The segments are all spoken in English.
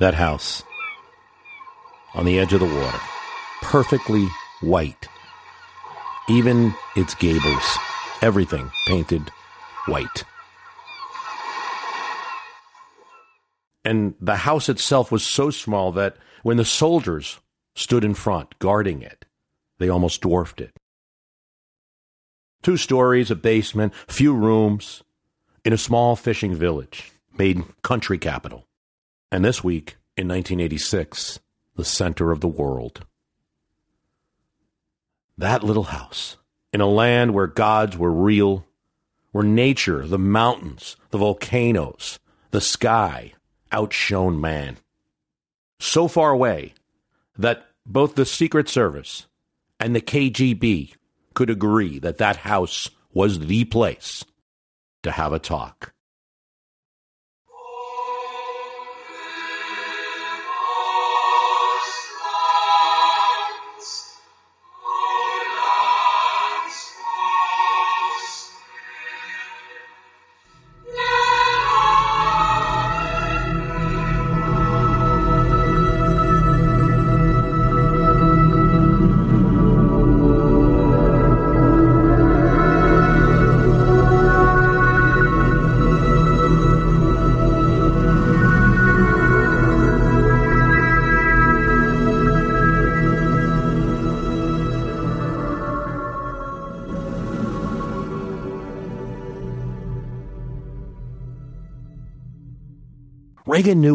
That house on the edge of the water, perfectly white. Even its gables, everything painted white. And the house itself was so small that when the soldiers stood in front guarding it, they almost dwarfed it. Two stories, a basement, few rooms, in a small fishing village, made country capital. And this week, in 1986, the center of the world. That little house, in a land where gods were real, where nature, the mountains, the volcanoes, the sky outshone man. So far away that both the Secret Service and the KGB could agree that that house was the place to have a talk.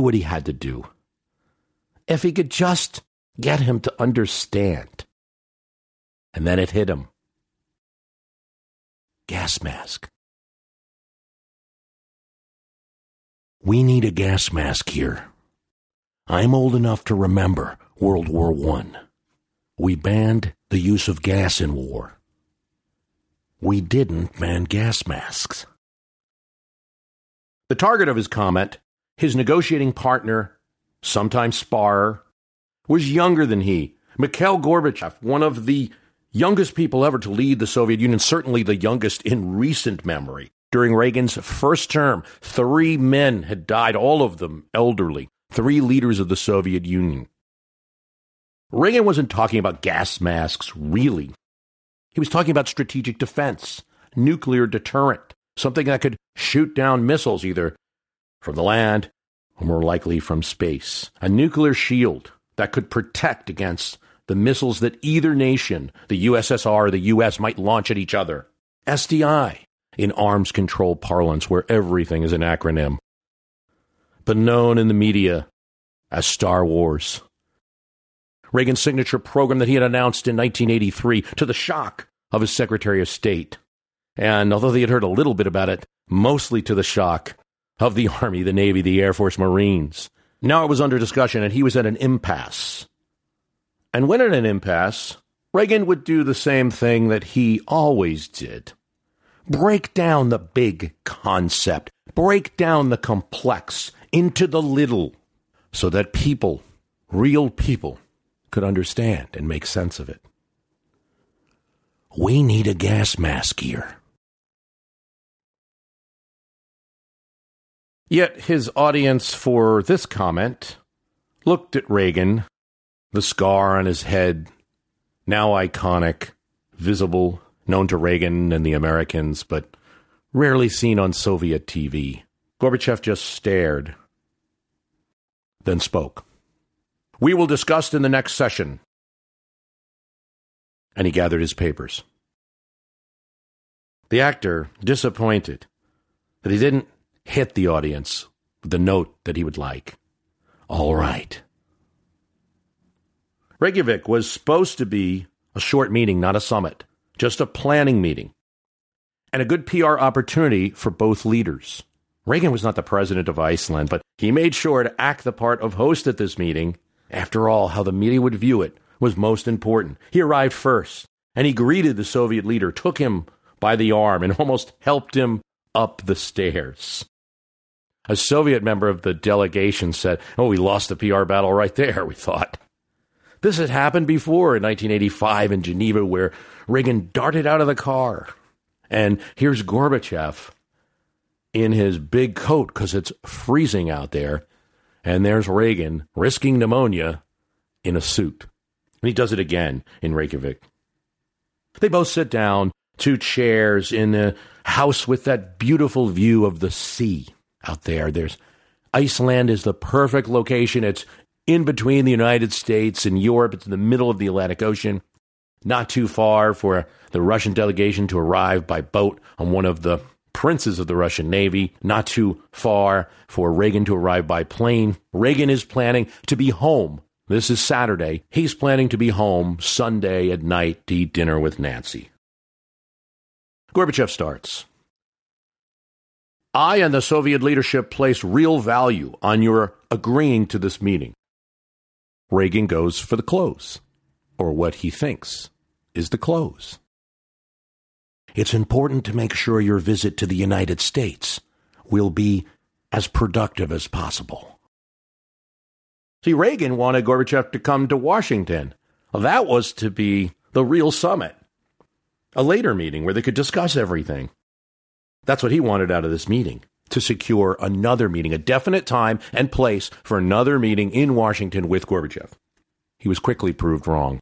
What he had to do. If he could just get him to understand. And then it hit him. Gas mask. We need a gas mask here. I'm old enough to remember World War I. We banned the use of gas in war. We didn't ban gas masks. The target of his comment his negotiating partner, sometimes sparrer, was younger than he. Mikhail Gorbachev, one of the youngest people ever to lead the Soviet Union, certainly the youngest in recent memory. During Reagan's first term, three men had died, all of them elderly, three leaders of the Soviet Union. Reagan wasn't talking about gas masks, really. He was talking about strategic defense, nuclear deterrent, something that could shoot down missiles either from the land, or more likely from space. A nuclear shield that could protect against the missiles that either nation, the USSR or the US, might launch at each other. SDI, in arms control parlance, where everything is an acronym, but known in the media as Star Wars. Reagan's signature program that he had announced in 1983 to the shock of his Secretary of State. And although they had heard a little bit about it, mostly to the shock of the Army, the Navy, the Air Force, Marines. Now it was under discussion, and he was at an impasse. And when at an impasse, Reagan would do the same thing that he always did break down the big concept, break down the complex into the little, so that people, real people, could understand and make sense of it. We need a gas mask here. Yet his audience for this comment looked at Reagan, the scar on his head, now iconic, visible, known to Reagan and the Americans, but rarely seen on Soviet TV. Gorbachev just stared, then spoke. We will discuss in the next session. And he gathered his papers. The actor, disappointed that he didn't hit the audience with the note that he would like. All right. Reykjavik was supposed to be a short meeting, not a summit, just a planning meeting, and a good PR opportunity for both leaders. Reagan was not the president of Iceland, but he made sure to act the part of host at this meeting. After all, how the media would view it was most important. He arrived first, and he greeted the Soviet leader, took him by the arm, and almost helped him up the stairs. A Soviet member of the delegation said, Oh, we lost the PR battle right there, we thought. This had happened before in 1985 in Geneva, where Reagan darted out of the car. And here's Gorbachev in his big coat because it's freezing out there. And there's Reagan risking pneumonia in a suit. And he does it again in Reykjavik. They both sit down, two chairs in a house with that beautiful view of the sea out there. There's Iceland is the perfect location. It's in between the United States and Europe. It's in the middle of the Atlantic Ocean. Not too far for the Russian delegation to arrive by boat on one of the princes of the Russian Navy, not too far for Reagan to arrive by plane. Reagan is planning to be home. This is Saturday. He's planning to be home Sunday at night to eat dinner with Nancy. Gorbachev starts. I and the Soviet leadership place real value on your agreeing to this meeting. Reagan goes for the close, or what he thinks is the close. It's important to make sure your visit to the United States will be as productive as possible. See, Reagan wanted Gorbachev to come to Washington. That was to be the real summit, a later meeting where they could discuss everything. That's what he wanted out of this meeting to secure another meeting, a definite time and place for another meeting in Washington with Gorbachev. He was quickly proved wrong.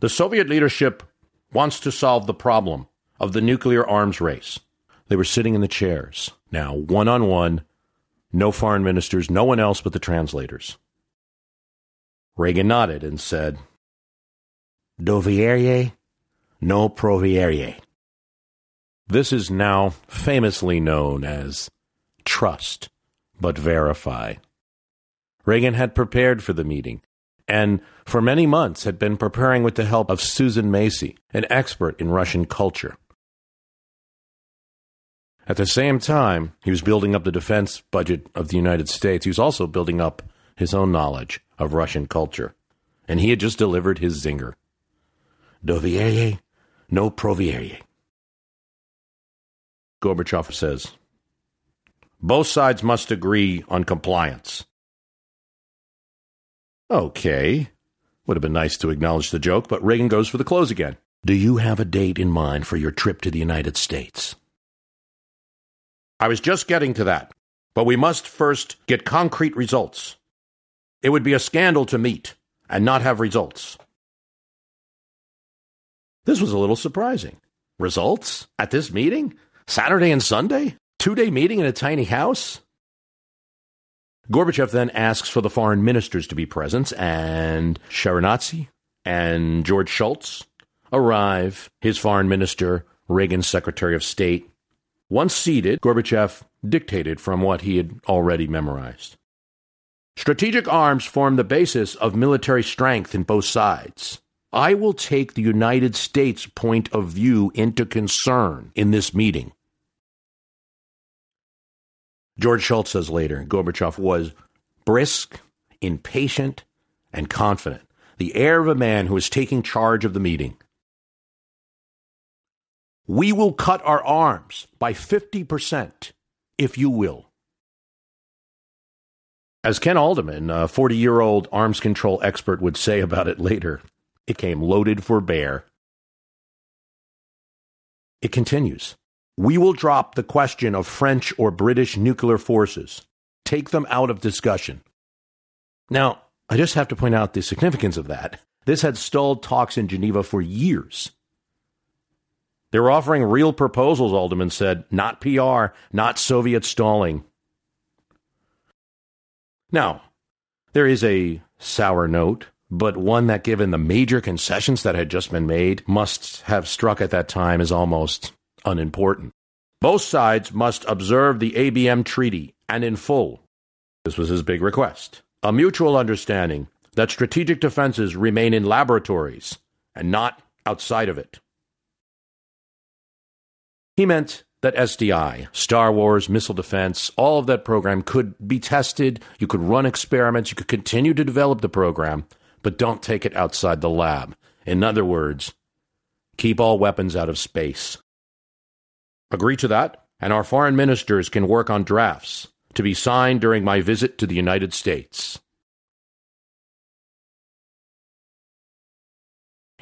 The Soviet leadership wants to solve the problem of the nuclear arms race. They were sitting in the chairs, now one on one, no foreign ministers, no one else but the translators. Reagan nodded and said, Dovierje, no provierje. This is now famously known as trust but verify. Reagan had prepared for the meeting and for many months had been preparing with the help of Susan Massie, an expert in Russian culture. At the same time, he was building up the defense budget of the United States. He was also building up his own knowledge of Russian culture. And he had just delivered his zinger. Dovierje, no provierje. Gorbachev says, both sides must agree on compliance. Okay. Would have been nice to acknowledge the joke, but Reagan goes for the close again. Do you have a date in mind for your trip to the United States? I was just getting to that. But we must first get concrete results. It would be a scandal to meet and not have results. This was a little surprising. Results at this meeting? Saturday and Sunday? Two day meeting in a tiny house? Gorbachev then asks for the foreign ministers to be present, and Shevardnadze and George Shultz arrive. His foreign minister, Reagan's Secretary of State, once seated, Gorbachev dictated from what he had already memorized. Strategic arms form the basis of military strength in both sides. I will take the United States' point of view into concern in this meeting. George Shultz says later Gorbachev was brisk, impatient, and confident, the air of a man who is taking charge of the meeting. We will cut our arms by 50%, if you will. As Ken Adelman, a 40 year old arms control expert, would say about it later, it came loaded for bear. It continues. We will drop the question of French or British nuclear forces, take them out of discussion. Now, I just have to point out the significance of that. This had stalled talks in Geneva for years. They were offering real proposals, Adelman said, not PR, not Soviet stalling. Now, there is a sour note, but one that, given the major concessions that had just been made, must have struck at that time as almost unimportant. Both sides must observe the ABM treaty and in full. This was his big request. A mutual understanding that strategic defenses remain in laboratories and not outside of it. He meant that SDI, Star Wars, missile defense, all of that program could be tested. You could run experiments. You could continue to develop the program, but don't take it outside the lab. In other words, keep all weapons out of space. Agree to that, and our foreign ministers can work on drafts to be signed during my visit to the United States.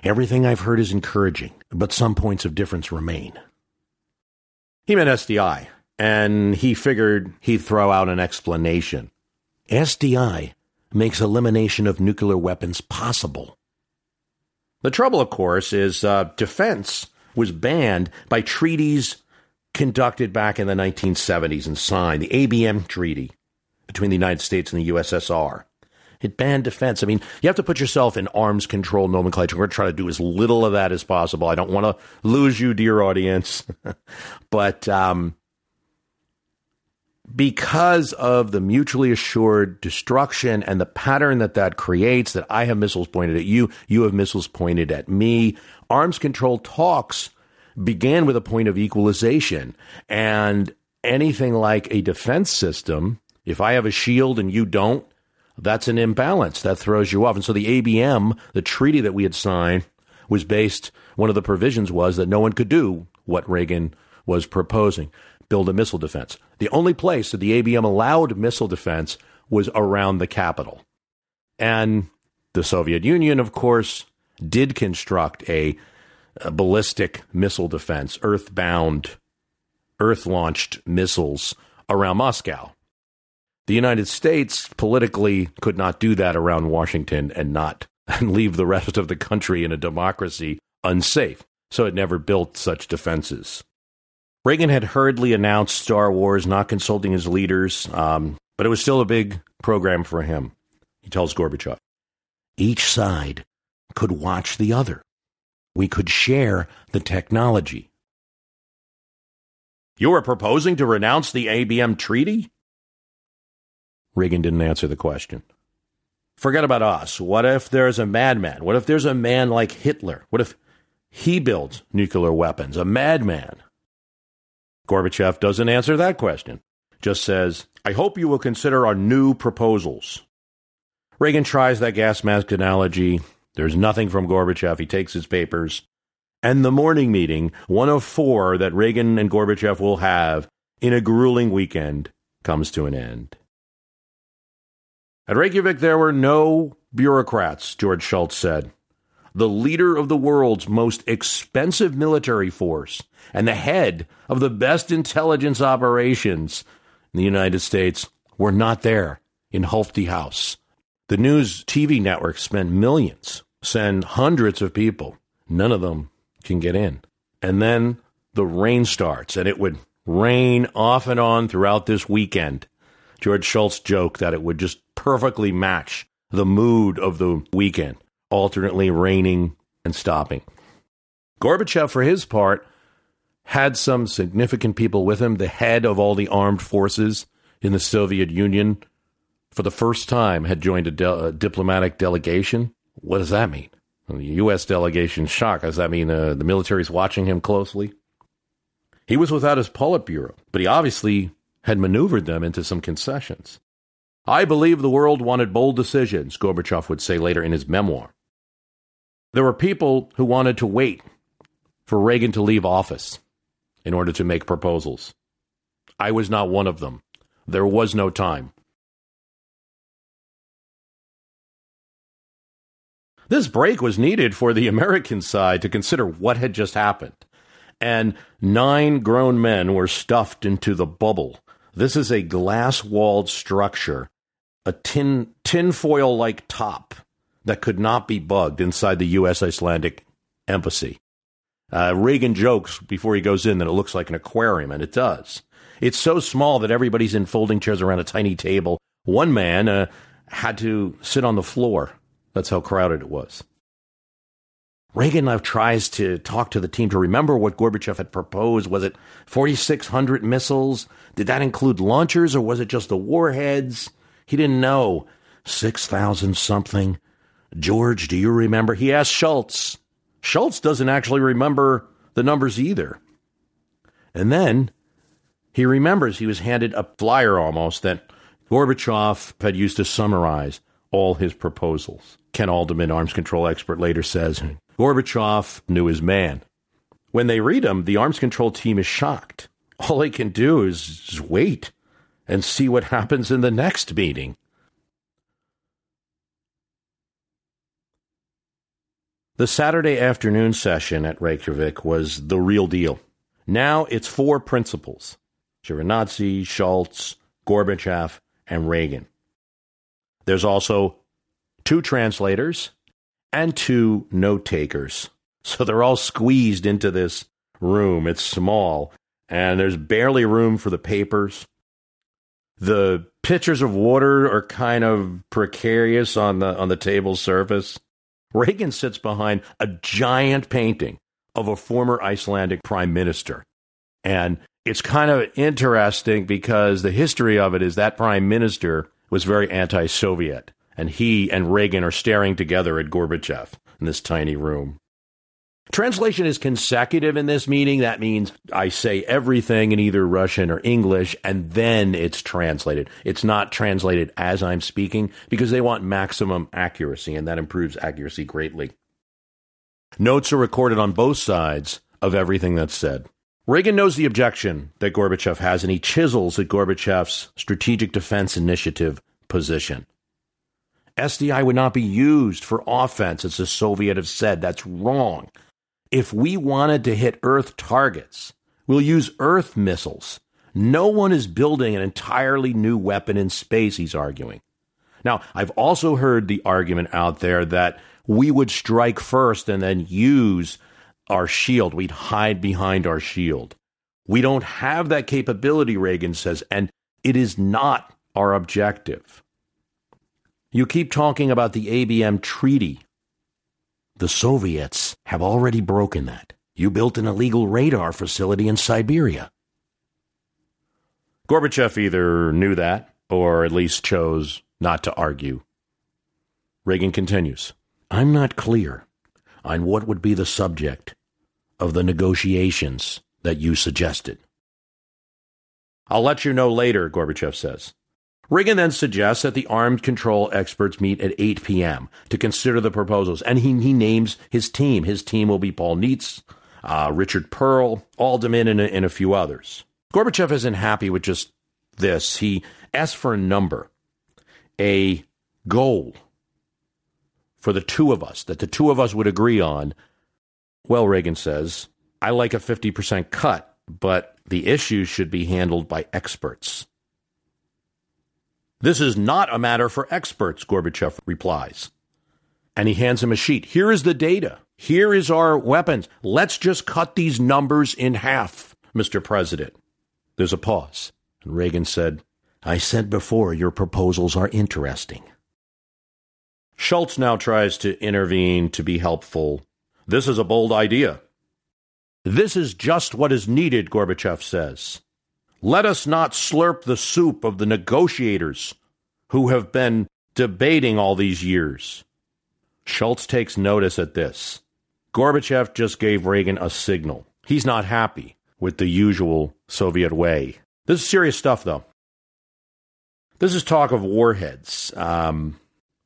Everything I've heard is encouraging, but some points of difference remain. He meant SDI, and he figured he'd throw out an explanation. SDI makes elimination of nuclear weapons possible. The trouble, of course, is uh, defense was banned by treaties conducted back in the 1970s and signed, the ABM Treaty between the United States and the USSR. It banned defense. I mean, you have to put yourself in arms control nomenclature. We're going to try to do as little of that as possible. I don't want to lose you, dear audience. but um, because of the mutually assured destruction and the pattern that that creates, that I have missiles pointed at you, you have missiles pointed at me, arms control talks began with a point of equalization. And anything like a defense system, if I have a shield and you don't, that's an imbalance that throws you off. And so the ABM, the treaty that we had signed, was based, one of the provisions was that no one could do what Reagan was proposing build a missile defense. The only place that the ABM allowed missile defense was around the capital. And the Soviet Union, of course, did construct a, a ballistic missile defense, earthbound, earth launched missiles around Moscow. The United States politically could not do that around Washington and not and leave the rest of the country in a democracy unsafe. So it never built such defenses. Reagan had hurriedly announced Star Wars, not consulting his leaders, um, but it was still a big program for him. He tells Gorbachev each side could watch the other. We could share the technology. You are proposing to renounce the ABM treaty? Reagan didn't answer the question. Forget about us. What if there's a madman? What if there's a man like Hitler? What if he builds nuclear weapons? A madman. Gorbachev doesn't answer that question. Just says, I hope you will consider our new proposals. Reagan tries that gas mask analogy. There's nothing from Gorbachev. He takes his papers. And the morning meeting, one of four that Reagan and Gorbachev will have in a grueling weekend, comes to an end. At Reykjavik, there were no bureaucrats, George Shultz said. The leader of the world's most expensive military force and the head of the best intelligence operations in the United States were not there in Hofdi House. The news TV networks spent millions, send hundreds of people. None of them can get in. And then the rain starts, and it would rain off and on throughout this weekend. George Shultz joked that it would just perfectly match the mood of the weekend, alternately raining and stopping. Gorbachev, for his part, had some significant people with him, the head of all the armed forces in the Soviet Union, for the first time had joined a, de- a uh, diplomatic delegation. What does that mean? the U.S. delegation shock. Does that mean uh, the military's watching him closely? He was without his Politburo, but he obviously had maneuvered them into some concessions. I believe the world wanted bold decisions, Gorbachev would say later in his memoir. There were people who wanted to wait for Reagan to leave office in order to make proposals. I was not one of them. There was no time. This break was needed for the American side to consider what had just happened. And nine grown men were stuffed into the bubble this is a glass walled structure, a tin tinfoil like top that could not be bugged inside the U.S. Icelandic embassy. Uh, Reagan jokes before he goes in that it looks like an aquarium, and it does. It's so small that everybody's in folding chairs around a tiny table. One man uh, had to sit on the floor. That's how crowded it was. Reagan tries to talk to the team to remember what Gorbachev had proposed. Was it 4,600 missiles? Did that include launchers or was it just the warheads? He didn't know. 6,000 something. George, do you remember? He asked Shultz. Shultz doesn't actually remember the numbers either. And then he remembers he was handed a flyer almost that Gorbachev had used to summarize all his proposals. Ken Adelman, arms control expert, later says Gorbachev knew his man. When they read him, the arms control team is shocked. All they can do is wait and see what happens in the next meeting. The Saturday afternoon session at Reykjavik was the real deal. Now it's four principals Shevardnadze, Shultz, Gorbachev, and Reagan. There's also two translators and two note takers. So they're all squeezed into this room. It's small, and there's barely room for the papers. The pitchers of water are kind of precarious on the on the table surface. Reagan sits behind a giant painting of a former Icelandic prime minister. And it's kind of interesting because the history of it is that prime minister was very anti Soviet. And he and Reagan are staring together at Gorbachev in this tiny room. Translation is consecutive in this meeting. That means I say everything in either Russian or English, and then it's translated. It's not translated as I'm speaking because they want maximum accuracy, and that improves accuracy greatly. Notes are recorded on both sides of everything that's said. Reagan knows the objection that Gorbachev has, and he chisels at Gorbachev's strategic defense initiative position. SDI would not be used for offense, as the Soviet have said. That's wrong. If we wanted to hit Earth targets, we'll use Earth missiles. No one is building an entirely new weapon in space, he's arguing. Now, I've also heard the argument out there that we would strike first and then use our shield. We'd hide behind our shield. We don't have that capability, Reagan says, and it is not our objective. You keep talking about the ABM treaty. The Soviets have already broken that. You built an illegal radar facility in Siberia. Gorbachev either knew that or at least chose not to argue. Reagan continues I'm not clear on what would be the subject of the negotiations that you suggested. I'll let you know later, Gorbachev says. Reagan then suggests that the armed control experts meet at 8 p.m. to consider the proposals, and he, he names his team. His team will be Paul Nitze, uh, Richard Perle, Adelman, and a, and a few others. Gorbachev isn't happy with just this. He asks for a number, a goal for the two of us, that the two of us would agree on. Well, Reagan says, I like a 50% cut, but the issues should be handled by experts. This is not a matter for experts, Gorbachev replies. And he hands him a sheet. Here is the data. Here is our weapons. Let's just cut these numbers in half, Mr. President. There's a pause. And Reagan said, I said before your proposals are interesting. Shultz now tries to intervene to be helpful. This is a bold idea. This is just what is needed, Gorbachev says. Let us not slurp the soup of the negotiators who have been debating all these years. Shultz takes notice at this. Gorbachev just gave Reagan a signal. He's not happy with the usual Soviet way. This is serious stuff, though. This is talk of warheads. Um,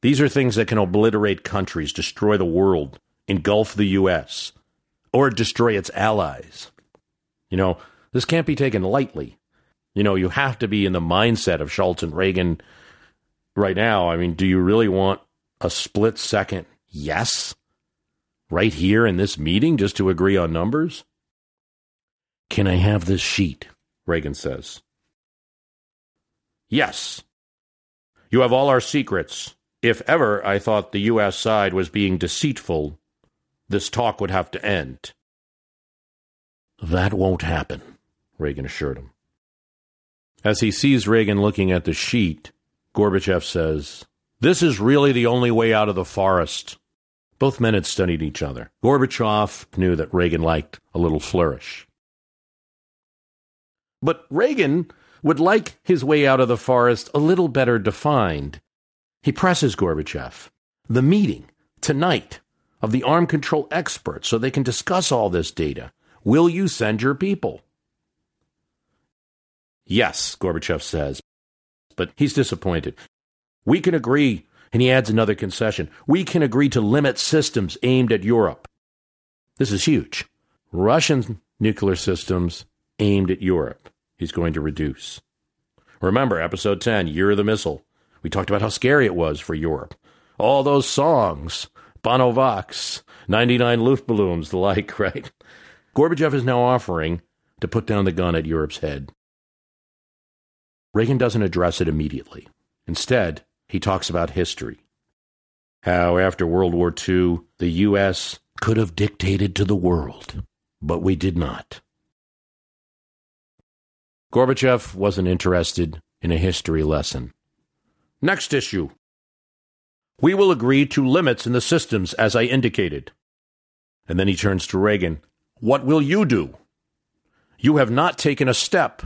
these are things that can obliterate countries, destroy the world, engulf the U.S., or destroy its allies. You know, this can't be taken lightly. You know, you have to be in the mindset of Shultz and Reagan right now. I mean, do you really want a split second yes right here in this meeting just to agree on numbers? Can I have this sheet? Reagan says. Yes. You have all our secrets. If ever I thought the U.S. side was being deceitful, this talk would have to end. That won't happen, Reagan assured him. As he sees Reagan looking at the sheet, Gorbachev says, This is really the only way out of the forest. Both men had studied each other. Gorbachev knew that Reagan liked a little flourish. But Reagan would like his way out of the forest a little better defined. He presses Gorbachev. The meeting tonight of the arm control experts so they can discuss all this data. Will you send your people? Yes, Gorbachev says, but he's disappointed. We can agree, and he adds another concession. We can agree to limit systems aimed at Europe. This is huge. Russian nuclear systems aimed at Europe. He's going to reduce. Remember, episode 10, Year of the Missile. We talked about how scary it was for Europe. All those songs, Bano Vox, 99 Luftballons, the like, right? Gorbachev is now offering to put down the gun at Europe's head. Reagan doesn't address it immediately. Instead, he talks about history. How after World War II, the U.S. could have dictated to the world, but we did not. Gorbachev wasn't interested in a history lesson. Next issue. We will agree to limits in the systems as I indicated. And then he turns to Reagan. What will you do? You have not taken a step.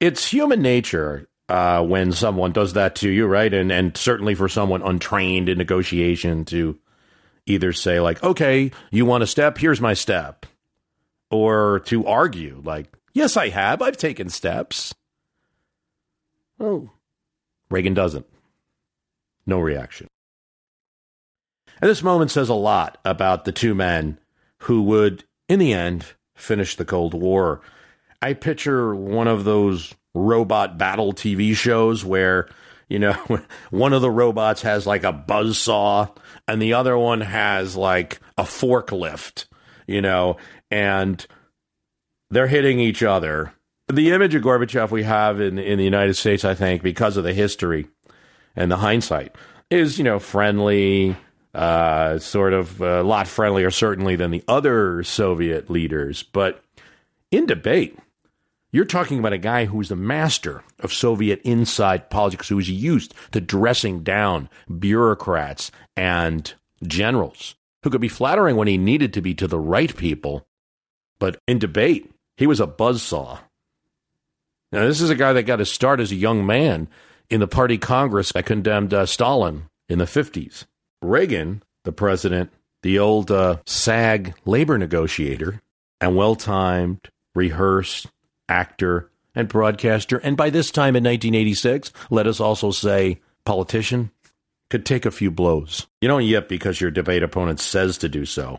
It's human nature uh, when someone does that to you, right? And and certainly for someone untrained in negotiation to either say like, "Okay, you want a step? Here's my step," or to argue like, "Yes, I have. I've taken steps." Oh, Reagan doesn't. No reaction. And this moment says a lot about the two men who would, in the end, finish the Cold War. I picture one of those robot battle TV shows where, you know, one of the robots has like a buzz saw and the other one has like a forklift, you know, and they're hitting each other. The image of Gorbachev we have in in the United States, I think, because of the history and the hindsight, is you know friendly, uh, sort of a lot friendlier, certainly than the other Soviet leaders. But in debate, you're talking about a guy who's the master of Soviet inside politics, who was used to dressing down bureaucrats and generals, who could be flattering when he needed to be to the right people. But in debate, he was a buzzsaw. Now, this is a guy that got his start as a young man in the party Congress that condemned uh, Stalin in the 50s. Reagan, the president, the old uh, SAG labor negotiator, and well timed, rehearsed, actor, and broadcaster, and by this time in 1986, let us also say politician, could take a few blows. You don't yip because your debate opponent says to do so.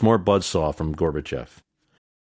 More buzzsaw from Gorbachev.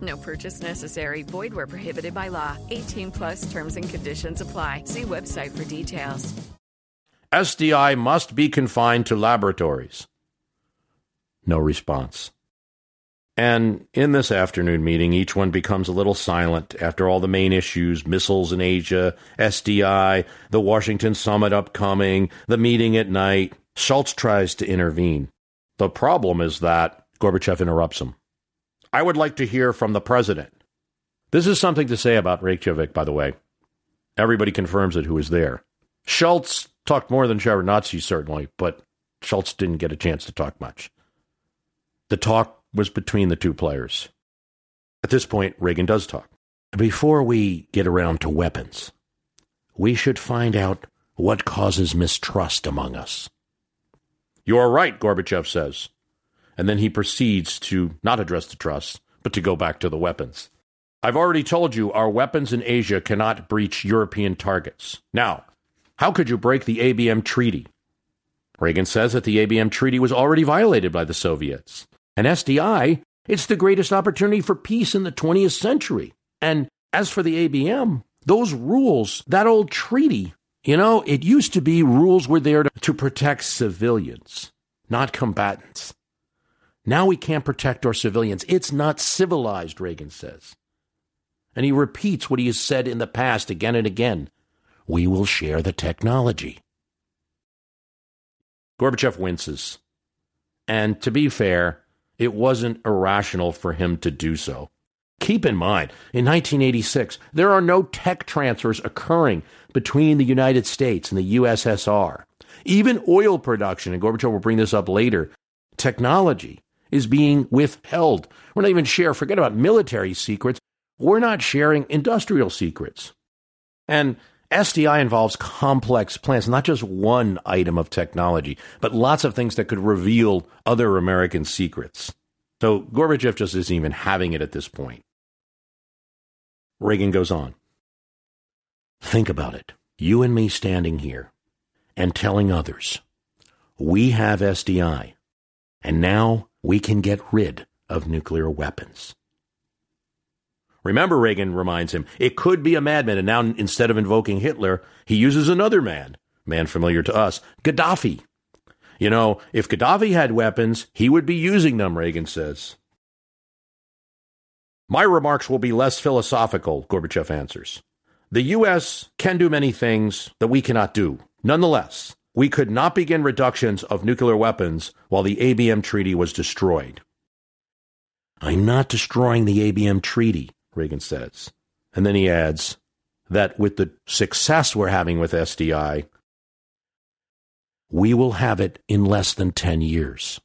No purchase necessary. Void where prohibited by law. 18 plus terms and conditions apply. See website for details. SDI must be confined to laboratories. No response. And in this afternoon meeting, each one becomes a little silent after all the main issues missiles in Asia, SDI, the Washington summit upcoming, the meeting at night. Shultz tries to intervene. The problem is that Gorbachev interrupts him. I would like to hear from the president. This is something to say about Reykjavik, by the way. Everybody confirms it who is there. Shultz talked more than Shevardnadze, certainly, but Shultz didn't get a chance to talk much. The talk was between the two players. At this point, Reagan does talk. Before we get around to weapons, we should find out what causes mistrust among us. You are right, Gorbachev says. And then he proceeds to not address the trust, but to go back to the weapons. I've already told you our weapons in Asia cannot breach European targets. Now, how could you break the ABM treaty? Reagan says that the ABM treaty was already violated by the Soviets. And SDI, it's the greatest opportunity for peace in the 20th century. And as for the ABM, those rules, that old treaty, you know, it used to be rules were there to, to protect civilians, not combatants. Now we can't protect our civilians. It's not civilized, Reagan says. And he repeats what he has said in the past again and again. We will share the technology. Gorbachev winces. And to be fair, it wasn't irrational for him to do so. Keep in mind, in 1986, there are no tech transfers occurring between the United States and the USSR. Even oil production, and Gorbachev will bring this up later, technology is being withheld. We're not even sharing, forget about military secrets, we're not sharing industrial secrets. And SDI involves complex plans, not just one item of technology, but lots of things that could reveal other American secrets. So Gorbachev just isn't even having it at this point. Reagan goes on. Think about it. You and me standing here and telling others, we have SDI, and now we can get rid of nuclear weapons. Remember, Reagan reminds him, it could be a madman, and now instead of invoking Hitler, he uses another man, man familiar to us, Gaddafi. You know, if Gaddafi had weapons, he would be using them, Reagan says. My remarks will be less philosophical, Gorbachev answers. The U.S. can do many things that we cannot do. Nonetheless, we could not begin reductions of nuclear weapons while the ABM treaty was destroyed. I'm not destroying the ABM treaty, Reagan says. And then he adds that with the success we're having with SDI, we will have it in less than 10 years.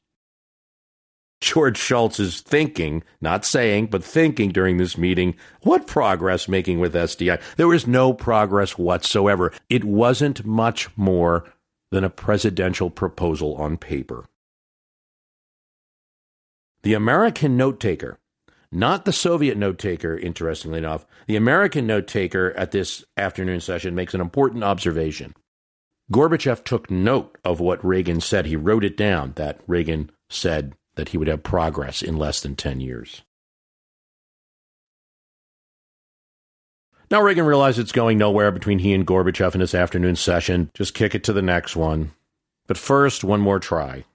George Shultz is thinking, not saying, but thinking during this meeting, what progress making with SDI? There was no progress whatsoever. It wasn't much more than a presidential proposal on paper. The American note taker, not the Soviet note taker, interestingly enough, the American note taker at this afternoon session makes an important observation. Gorbachev took note of what Reagan said. He wrote it down that Reagan said that he would have progress in less than 10 years. Now Reagan realized it's going nowhere between he and Gorbachev in this afternoon session. Just kick it to the next one. But first, one more try.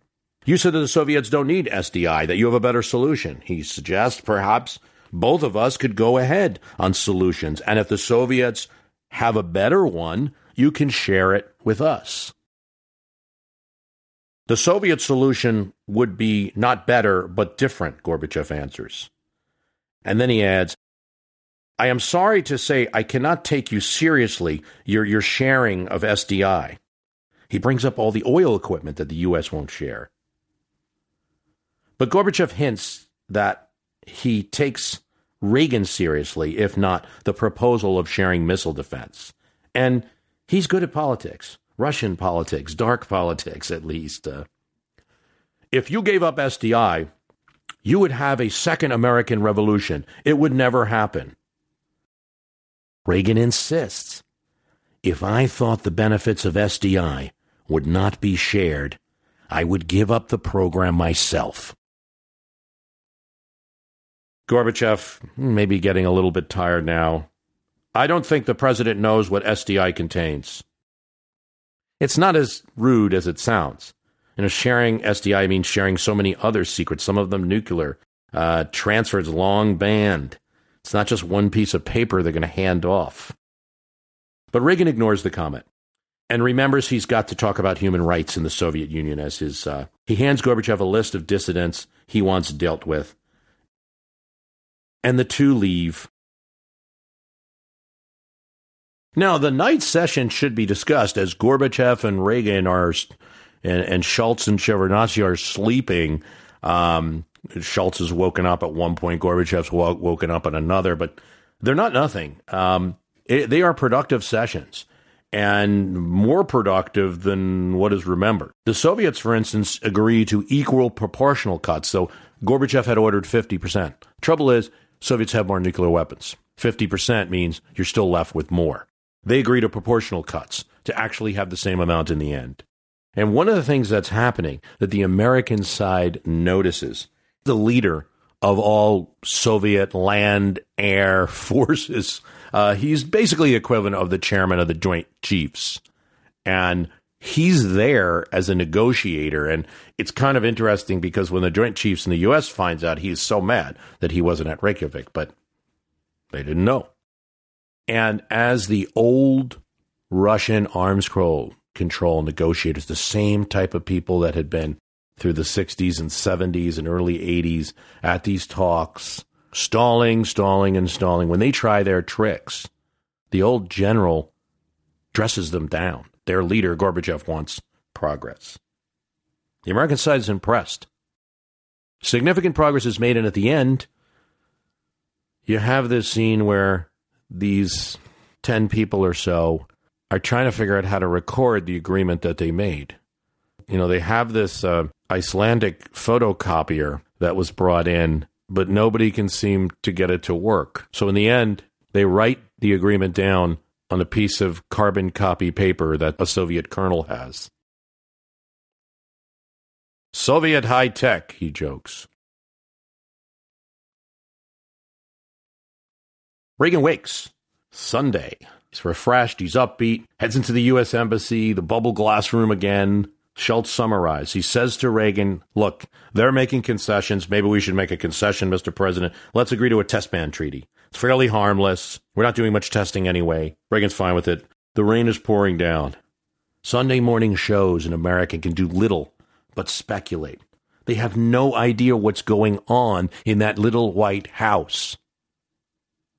You said that the Soviets don't need SDI, that you have a better solution. He suggests perhaps both of us could go ahead on solutions. And if the Soviets have a better one, you can share it with us. The Soviet solution would be not better, but different, Gorbachev answers. And then he adds, I am sorry to say I cannot take you seriously, your, your sharing of SDI. He brings up all the oil equipment that the U.S. won't share. But Gorbachev hints that he takes Reagan seriously, if not the proposal of sharing missile defense. And he's good at politics. Russian politics, dark politics at least. Uh, if you gave up SDI, you would have a second American Revolution. It would never happen. Reagan insists if I thought the benefits of SDI would not be shared, I would give up the program myself. Gorbachev may be getting a little bit tired now. I don't think the president knows what SDI contains. It's not as rude as it sounds. You know, sharing SDI means sharing so many other secrets, some of them nuclear. Uh, transfers long band. It's not just one piece of paper they're going to hand off. But Reagan ignores the comment and remembers he's got to talk about human rights in the Soviet Union as his. Uh, he hands Gorbachev a list of dissidents he wants dealt with. And the two leave Now, the night session should be discussed as Gorbachev and Reagan are, and, and Shultz and Shevardnadze are sleeping. Um, Shultz is woken up at one point, Gorbachev's woken up at another, but they're not nothing. Um, it, they are productive sessions and more productive than what is remembered. The Soviets, for instance, agree to equal proportional cuts. So Gorbachev had ordered 50%. Trouble is, Soviets have more nuclear weapons. 50% means you're still left with more. They agree to proportional cuts to actually have the same amount in the end. And one of the things that's happening that the American side notices, the leader of all Soviet land air forces, uh, he's basically equivalent of the chairman of the Joint Chiefs. And he's there as a negotiator. And it's kind of interesting because when the Joint Chiefs in the U.S. finds out, he's so mad that he wasn't at Reykjavik, but they didn't know. And as the old Russian arms control, control negotiators, the same type of people that had been through the 60s and 70s and early 80s at these talks, stalling, stalling, and stalling. When they try their tricks, the old general dresses them down. Their leader, Gorbachev, wants progress. The American side is impressed. Significant progress is made, and at the end, you have this scene where these 10 people or so are trying to figure out how to record the agreement that they made. You know, they have this uh, Icelandic photocopier that was brought in, but nobody can seem to get it to work. So in the end, they write the agreement down on a piece of carbon copy paper that a Soviet colonel has. Soviet high tech, he jokes. Reagan wakes Sunday. He's refreshed, he's upbeat, heads into the U.S. Embassy, the bubble glass room again. Shultz summarized. He says to Reagan, Look, they're making concessions. Maybe we should make a concession, Mr. President. Let's agree to a test ban treaty. It's fairly harmless. We're not doing much testing anyway. Reagan's fine with it. The rain is pouring down. Sunday morning shows in America can do little but speculate. They have no idea what's going on in that little white house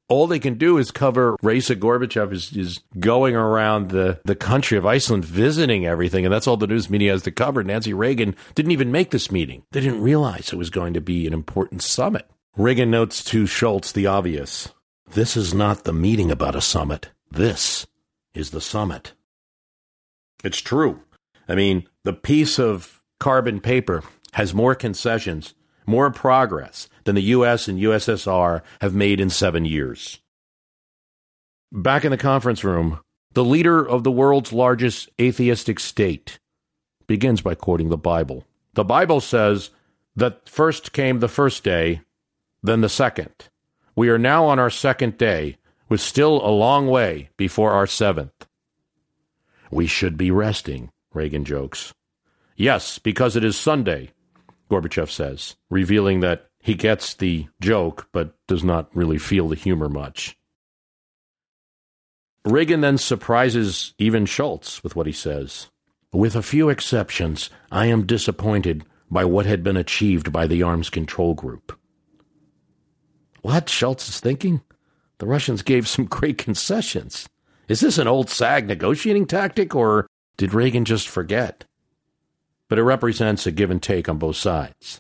all they can do is cover Raisa Gorbachev is, is going around the, the country of Iceland visiting everything, and that's all the news media has to cover. Nancy Reagan didn't even make this meeting. They didn't realize it was going to be an important summit. Reagan notes to Shultz the obvious. This is not the meeting about a summit. This is the summit. It's true. I mean, the piece of carbon paper has more concessions more progress than the US and USSR have made in seven years. Back in the conference room, the leader of the world's largest atheistic state begins by quoting the Bible. The Bible says that first came the first day, then the second. We are now on our second day, with still a long way before our seventh. We should be resting, Reagan jokes. Yes, because it is Sunday, Gorbachev says, revealing that he gets the joke but does not really feel the humor much. Reagan then surprises even Shultz with what he says. With a few exceptions, I am disappointed by what had been achieved by the arms control group. What Shultz is thinking? The Russians gave some great concessions. Is this an old SAG negotiating tactic, or did Reagan just forget? But it represents a give and take on both sides.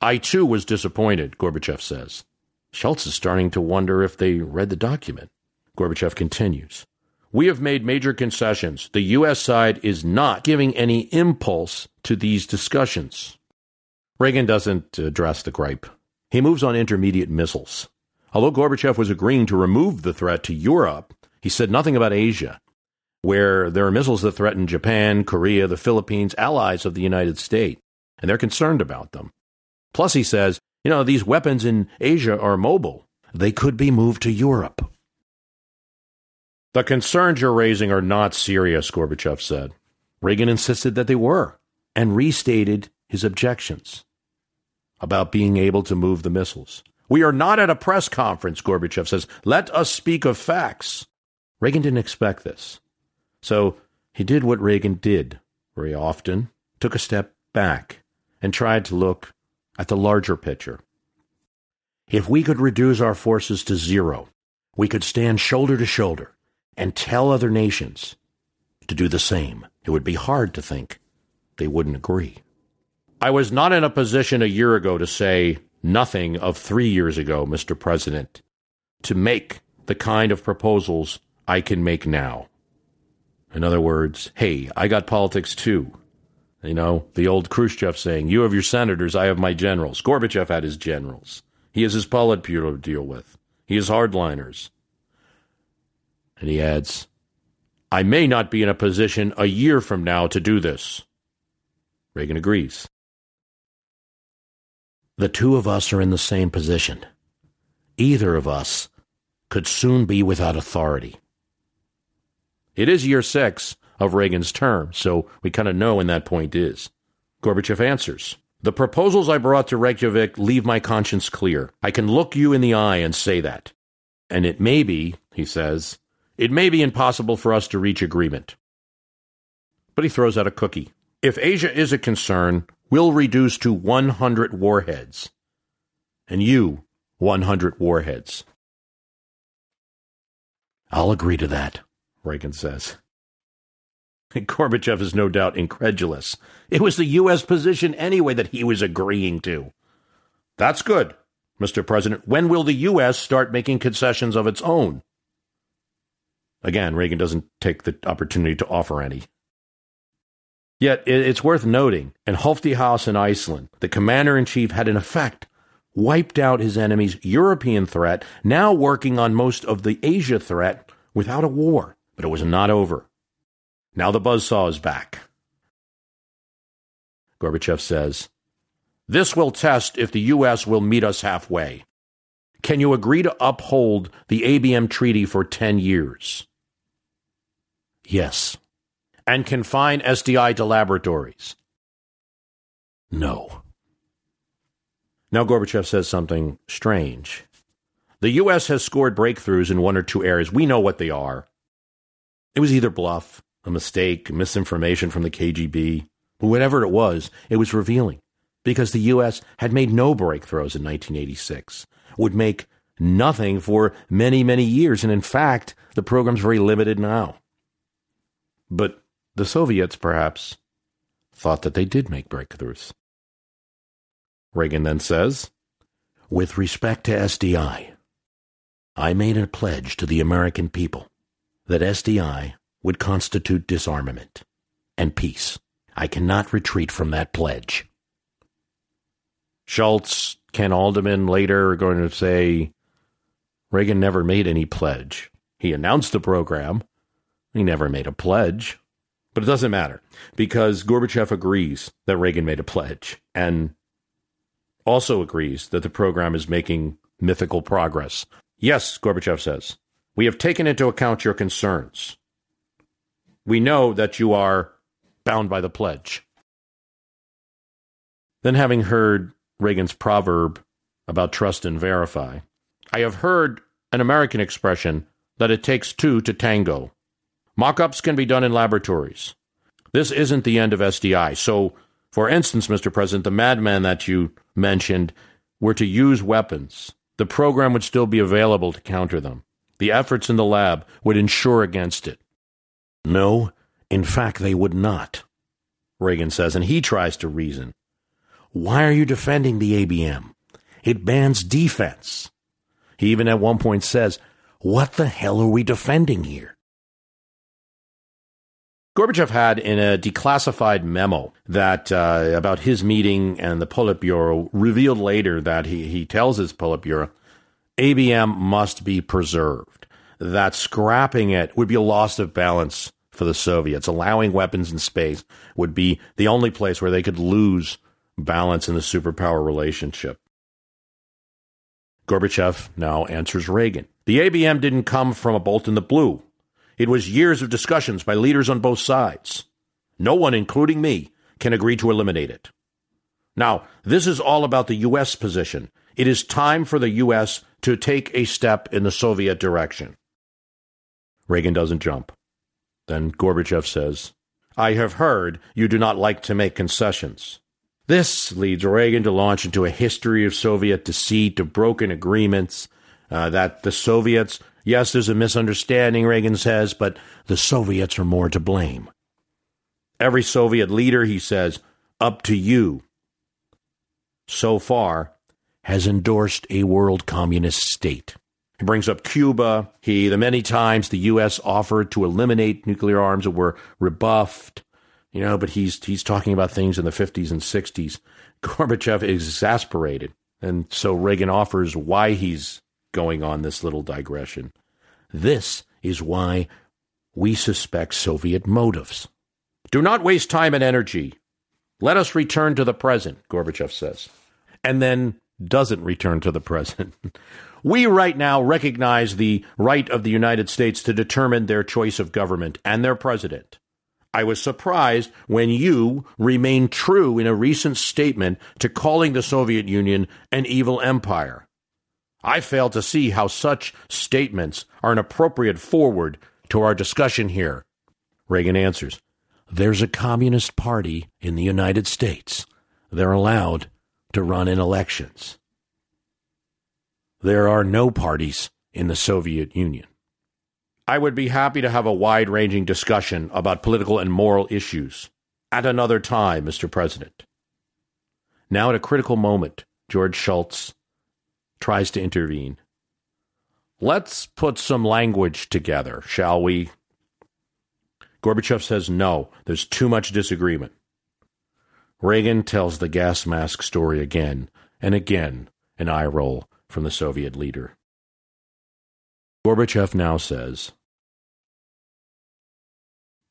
I too was disappointed, Gorbachev says. Shultz is starting to wonder if they read the document. Gorbachev continues. We have made major concessions. The U.S. side is not giving any impulse to these discussions. Reagan doesn't address the gripe. He moves on intermediate missiles. Although Gorbachev was agreeing to remove the threat to Europe, he said nothing about Asia where there are missiles that threaten Japan, Korea, the Philippines, allies of the United States, and they're concerned about them. Plus, he says, you know, these weapons in Asia are mobile. They could be moved to Europe. The concerns you're raising are not serious, Gorbachev said. Reagan insisted that they were and restated his objections about being able to move the missiles. We are not at a press conference, Gorbachev says. Let us speak of facts. Reagan didn't expect this. So he did what Reagan did very often took a step back and tried to look at the larger picture. If we could reduce our forces to zero, we could stand shoulder to shoulder and tell other nations to do the same. It would be hard to think they wouldn't agree. I was not in a position a year ago to say nothing of three years ago, Mr. President, to make the kind of proposals I can make now. In other words, hey, I got politics too. You know, the old Khrushchev saying, you have your senators, I have my generals. Gorbachev had his generals. He has his Politburo to deal with. He has hardliners. And he adds, I may not be in a position a year from now to do this. Reagan agrees. The two of us are in the same position. Either of us could soon be without authority. It is year six of Reagan's term, so we kind of know when that point is. Gorbachev answers The proposals I brought to Reykjavik leave my conscience clear. I can look you in the eye and say that. And it may be, he says, it may be impossible for us to reach agreement. But he throws out a cookie. If Asia is a concern, we'll reduce to 100 warheads. And you, 100 warheads. I'll agree to that, Reagan says. Gorbachev is no doubt incredulous. It was the U.S. position anyway that he was agreeing to. That's good, Mr. President. When will the U.S. start making concessions of its own? Again, Reagan doesn't take the opportunity to offer any. Yet it's worth noting, in House in Iceland, the commander in chief had in effect wiped out his enemy's European threat, now working on most of the Asia threat without a war. But it was not over. Now the buzzsaw is back. Gorbachev says, This will test if the U.S. will meet us halfway. Can you agree to uphold the ABM treaty for 10 years? Yes. And confine SDI to laboratories? No. Now Gorbachev says something strange. The U.S. has scored breakthroughs in one or two areas. We know what they are. It was either bluff, a mistake, misinformation from the KGB, but whatever it was, it was revealing because the U.S. had made no breakthroughs in 1986, would make nothing for many, many years. And in fact, the program's very limited now. But the Soviets, perhaps, thought that they did make breakthroughs. Reagan then says, With respect to SDI, I made a pledge to the American people that SDI would constitute disarmament and peace. I cannot retreat from that pledge. Shultz, Ken Adelman later are going to say Reagan never made any pledge. He announced the program. He never made a pledge. But it doesn't matter because Gorbachev agrees that Reagan made a pledge and also agrees that the program is making mythical progress. Yes, Gorbachev says, we have taken into account your concerns we know that you are bound by the pledge. Then, having heard Reagan's proverb about trust and verify, I have heard an American expression that it takes two to tango. Mock ups can be done in laboratories. This isn't the end of SDI. So, for instance, Mr. President, the madman that you mentioned were to use weapons. The program would still be available to counter them. The efforts in the lab would ensure against it. No, in fact, they would not, Reagan says, and he tries to reason. Why are you defending the ABM? It bans defense. He even at one point says, What the hell are we defending here? Gorbachev had in a declassified memo that uh, about his meeting and the Politburo revealed later that he, he tells his Politburo ABM must be preserved that scrapping it would be a loss of balance for the Soviets. Allowing weapons in space would be the only place where they could lose balance in the superpower relationship. Gorbachev now answers Reagan. The ABM didn't come from a bolt in the blue. It was years of discussions by leaders on both sides. No one, including me, can agree to eliminate it. Now, this is all about the U.S. position. It is time for the U.S. to take a step in the Soviet direction. Reagan doesn't jump. Then Gorbachev says, I have heard you do not like to make concessions. This leads Reagan to launch into a history of Soviet deceit, of broken agreements, uh, that the Soviets, yes, there's a misunderstanding, Reagan says, but the Soviets are more to blame. Every Soviet leader, he says, up to you, so far, has endorsed a world communist state. He brings up Cuba. He, the many times the U.S. offered to eliminate nuclear arms that were rebuffed, you know, but he's he's talking about things in the 50s and 60s. Gorbachev is exasperated, and so Reagan offers why he's going on this little digression. This is why we suspect Soviet motives. Do not waste time and energy. Let us return to the present, Gorbachev says, and then doesn't return to the present. We right now recognize the right of the United States to determine their choice of government and their president. I was surprised when you remained true in a recent statement to calling the Soviet Union an evil empire. I fail to see how such statements are an appropriate forward to our discussion here. Reagan answers There's a Communist Party in the United States. they're allowed to run in elections. There are no parties in the Soviet Union. I would be happy to have a wide ranging discussion about political and moral issues at another time, Mr. President. Now, at a critical moment, George Shultz tries to intervene. Let's put some language together, shall we? Gorbachev says no, there's too much disagreement. Reagan tells the gas mask story again and again, an eye roll from the Soviet leader. Gorbachev now says,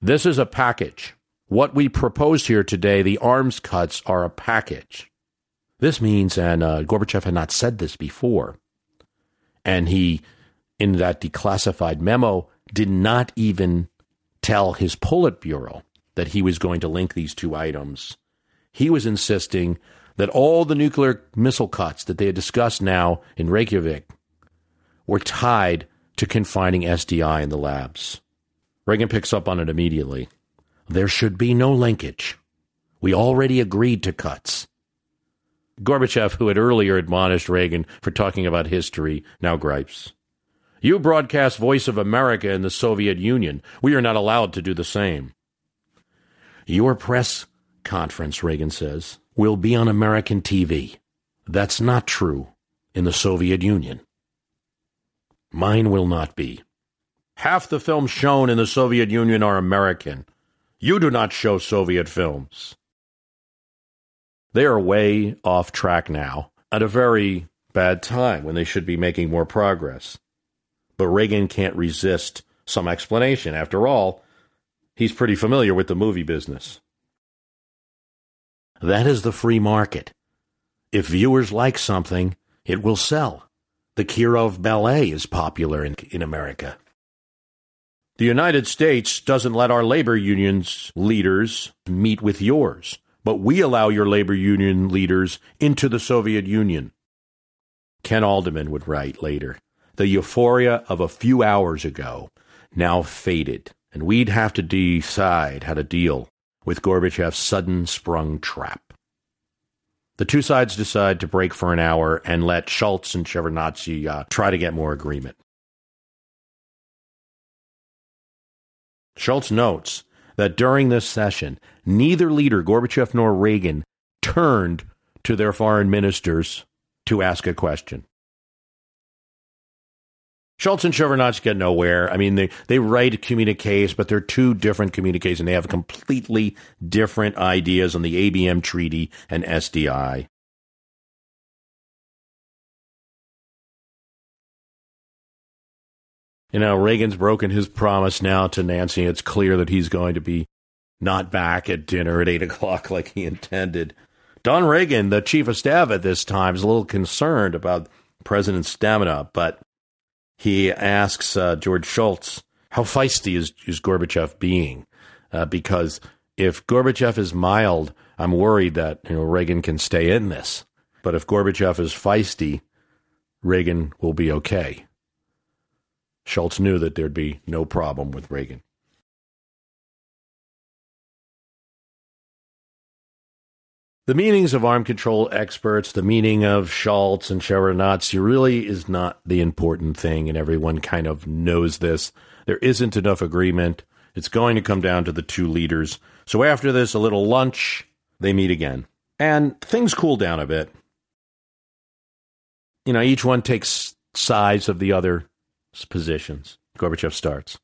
This is a package. What we proposed here today, the arms cuts, are a package. This means, and uh, Gorbachev had not said this before, and he, in that declassified memo, did not even tell his Politburo that he was going to link these two items he was insisting that all the nuclear missile cuts that they had discussed now in Reykjavik were tied to confining SDI in the labs. Reagan picks up on it immediately. There should be no linkage. We already agreed to cuts. Gorbachev, who had earlier admonished Reagan for talking about history, now gripes. You broadcast Voice of America in the Soviet Union. We are not allowed to do the same. Your press conference, Reagan says, will be on American TV. That's not true in the Soviet Union. Mine will not be. Half the films shown in the Soviet Union are American. You do not show Soviet films. They are way off track now at a very bad time when they should be making more progress. But Reagan can't resist some explanation. After all, he's pretty familiar with the movie business. That is the free market. If viewers like something, it will sell. The Kirov Ballet is popular in, in America. The United States doesn't let our labor unions leaders meet with yours, but we allow your labor union leaders into the Soviet Union. Ken Adelman would write later The euphoria of a few hours ago now faded, and we'd have to decide how to deal with Gorbachev's sudden sprung trap. The two sides decide to break for an hour and let Shultz and Shevardnadze uh, try to get more agreement. Shultz notes that during this session, neither leader, Gorbachev nor Reagan, turned to their foreign ministers to ask a question. Shultz and Shevardnadze get nowhere. I mean, they, they write communiques, but they're two different communiques, and they have completely different ideas on the ABM treaty and SDI. You know, Reagan's broken his promise now to Nancy. It's clear that he's going to be not back at dinner at 8 o'clock like he intended. Don Regan, the chief of staff at this time, is a little concerned about President's stamina, but he asks uh, George Shultz, how feisty is, is Gorbachev being? Uh, because if Gorbachev is mild, I'm worried that you know Reagan can stay in this. But if Gorbachev is feisty, Reagan will be okay. Shultz knew that there'd be no problem with Reagan. The meanings of arm control experts, the meaning of Shultz and Shevardnadze really is not the important thing, and everyone kind of knows this. There isn't enough agreement. It's going to come down to the two leaders. So after this, a little lunch, they meet again. And things cool down a bit. You know, each one takes sides of the other's positions. Gorbachev starts.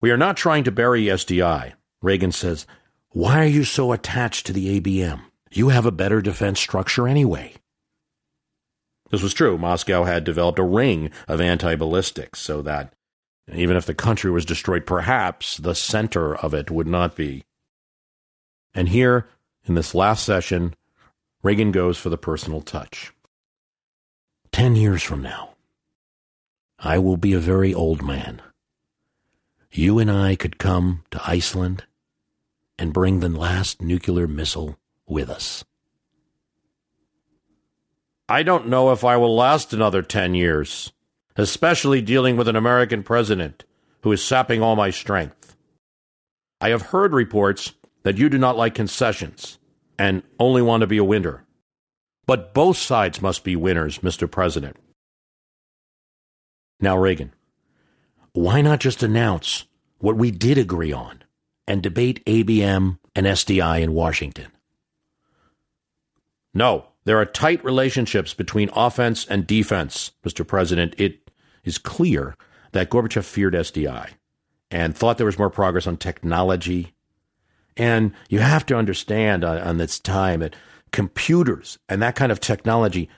We are not trying to bury SDI. Reagan says, Why are you so attached to the ABM? You have a better defense structure anyway. This was true. Moscow had developed a ring of anti ballistics so that even if the country was destroyed, perhaps the center of it would not be. And here, in this last session, Reagan goes for the personal touch. Ten years from now, I will be a very old man. You and I could come to Iceland and bring the last nuclear missile with us. I don't know if I will last another 10 years, especially dealing with an American president who is sapping all my strength. I have heard reports that you do not like concessions. and only want to be a winner. But both sides must be winners, Mr. President. Now, Reagan, why not just announce what we did agree on and debate ABM and SDI in Washington? No, there are tight relationships between offense and defense, Mr. President. It is clear that Gorbachev feared SDI and thought there was more progress on technology. And you have to understand on, on this time that computers and that kind of technology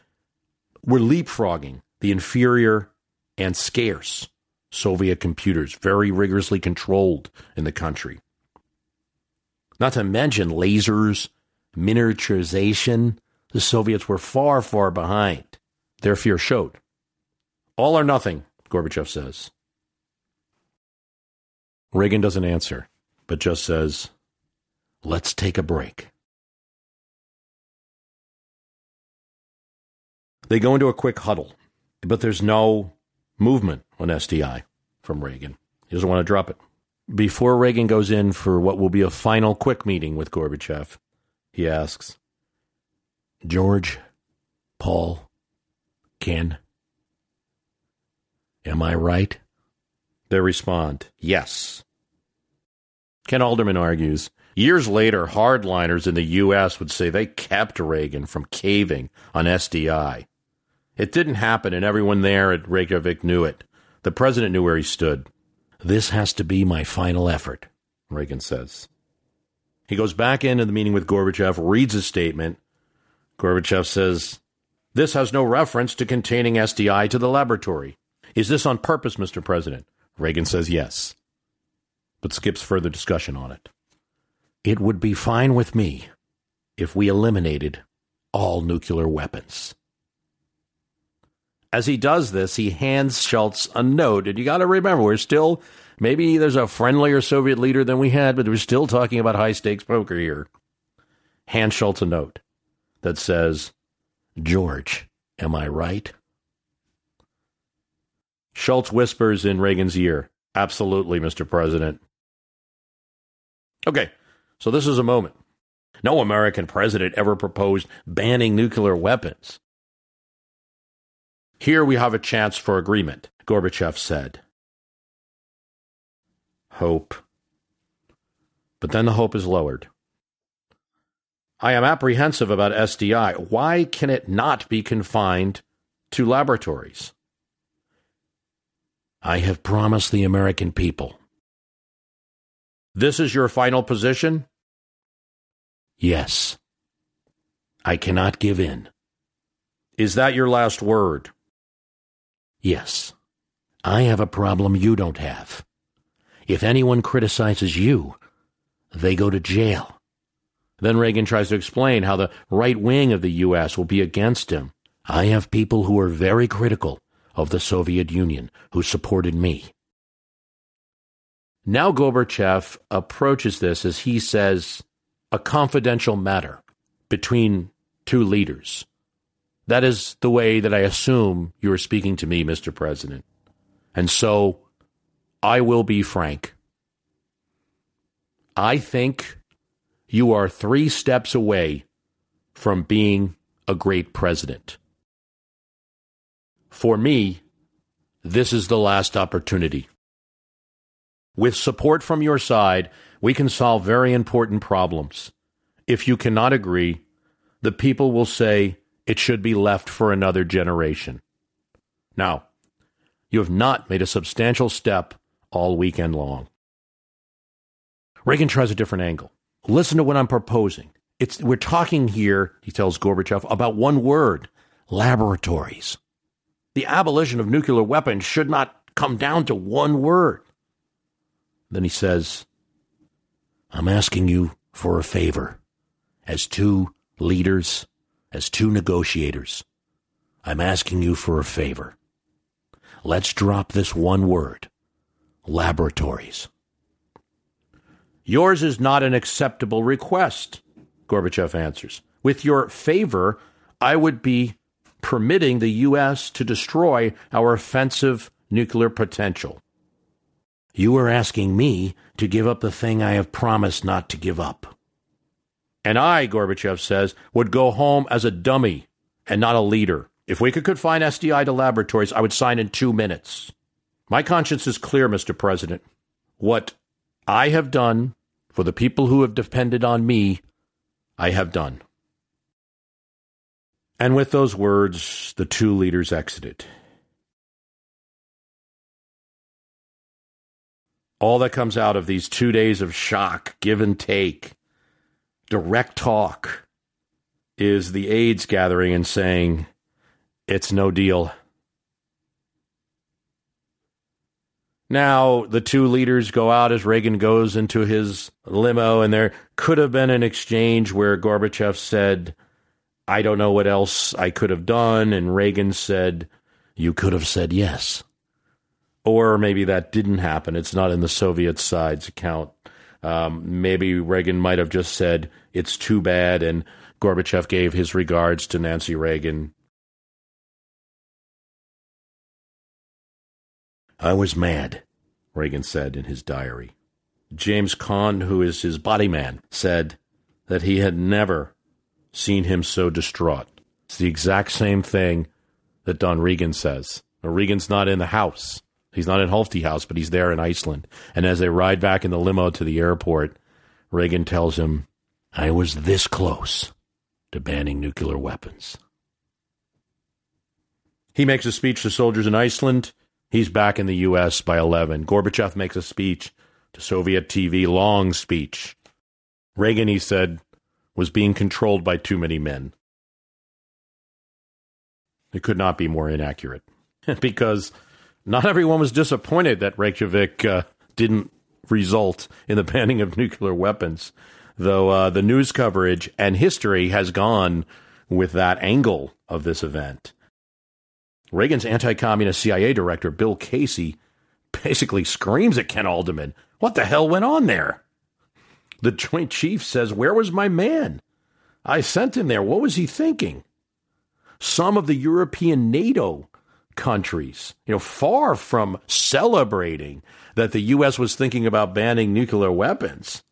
were leapfrogging the inferior and scarce Soviet computers, very rigorously controlled in the country. Not to mention lasers, miniaturization. The Soviets were far, far behind. Their fear showed. All or nothing, Gorbachev says. Reagan doesn't answer, but just says, let's take a break. They go into a quick huddle, but there's no movement on SDI from Reagan. He doesn't want to drop it. Before Reagan goes in for what will be a final quick meeting with Gorbachev, he asks, George, Paul, Ken, am I right? They respond, yes. Ken Adelman argues, years later, hardliners in the U.S. would say they kept Reagan from caving on SDI. It didn't happen, and everyone there at Reykjavik knew it. The president knew where he stood. This has to be my final effort, Reagan says. He goes back into the meeting with Gorbachev, reads his statement. Gorbachev says, This has no reference to containing SDI to the laboratory. Is this on purpose, Mr. President? Reagan says yes, but skips further discussion on it. It would be fine with me if we eliminated all nuclear weapons. As he does this, he hands Shultz a note. And you got to remember, we're still, maybe there's a friendlier Soviet leader than we had, but we're still talking about high stakes poker here. Hand Shultz a note that says, George, am I right? Shultz whispers in Reagan's ear, Absolutely, Mr. President. Okay, so this is a moment. No American president ever proposed banning nuclear weapons. Here we have a chance for agreement, Gorbachev said. Hope. But then the hope is lowered. I am apprehensive about SDI. Why can it not be confined to laboratories? I have promised the American people. This is your final position? Yes. I cannot give in. Is that your last word? Yes. I have a problem you don't have. If anyone criticizes you, they go to jail. Then Reagan tries to explain how the right wing of the U.S. will be against him. I have people who are very critical of the Soviet Union who supported me. Now Gorbachev approaches this as he says, a confidential matter between two leaders. That is the way that I assume you are speaking to me, Mr. President. And so I will be frank. I think you are three steps away from being a great president. For me, this is the last opportunity. With support from your side, we can solve very important problems. If you cannot agree, the people will say, it should be left for another generation. Now, you have not made a substantial step all weekend long. Reagan tries a different angle. Listen to what I'm proposing. It's, we're talking here, he tells Gorbachev, about one word laboratories. The abolition of nuclear weapons should not come down to one word. Then he says, I'm asking you for a favor as two leaders as two negotiators, I'm asking you for a favor. Let's drop this one word laboratories. Yours is not an acceptable request, Gorbachev answers. With your favor, I would be permitting the U.S. to destroy our offensive nuclear potential. You are asking me to give up the thing I have promised not to give up. And I, Gorbachev says, would go home as a dummy and not a leader. If we could confine SDI to laboratories, I would sign in two minutes. My conscience is clear, Mr. President. What I have done for the people who have depended on me, I have done. And with those words, the two leaders exited. All that comes out of these two days of shock, give and take, direct talk, is the aides gathering and saying, It's no deal. Now, the two leaders go out as Reagan goes into his limo, and there could have been an exchange where Gorbachev said, I don't know what else I could have done. And Reagan said, You could have said yes. Or maybe that didn't happen. It's not in the Soviet side's account. Um, maybe Reagan might have just said, It's too bad. And Gorbachev gave his regards to Nancy Reagan. I was mad, Reagan said in his diary. James Kuhn, who is his body man, said that he had never seen him so distraught. It's the exact same thing that Don Regan says. Regan's not in the house. He's not in Hofdi House, but he's there in Iceland. And as they ride back in the limo to the airport, Reagan tells him, I was this close to banning nuclear weapons. He makes a speech to soldiers in Iceland. He's back in the U.S. by 11. Gorbachev makes a speech to Soviet TV, long speech. Reagan, he said, was being controlled by too many men. It could not be more inaccurate because not everyone was disappointed that Reykjavik uh, didn't result in the banning of nuclear weapons, though uh, the news coverage and history has gone with that angle of this event. Reagan's anti communist CIA director, Bill Casey, basically screams at Ken Adelman, What the hell went on there? The Joint Chief says, Where was my man? I sent him there. What was he thinking? Some of the European NATO countries, you know, far from celebrating that the U.S. was thinking about banning nuclear weapons,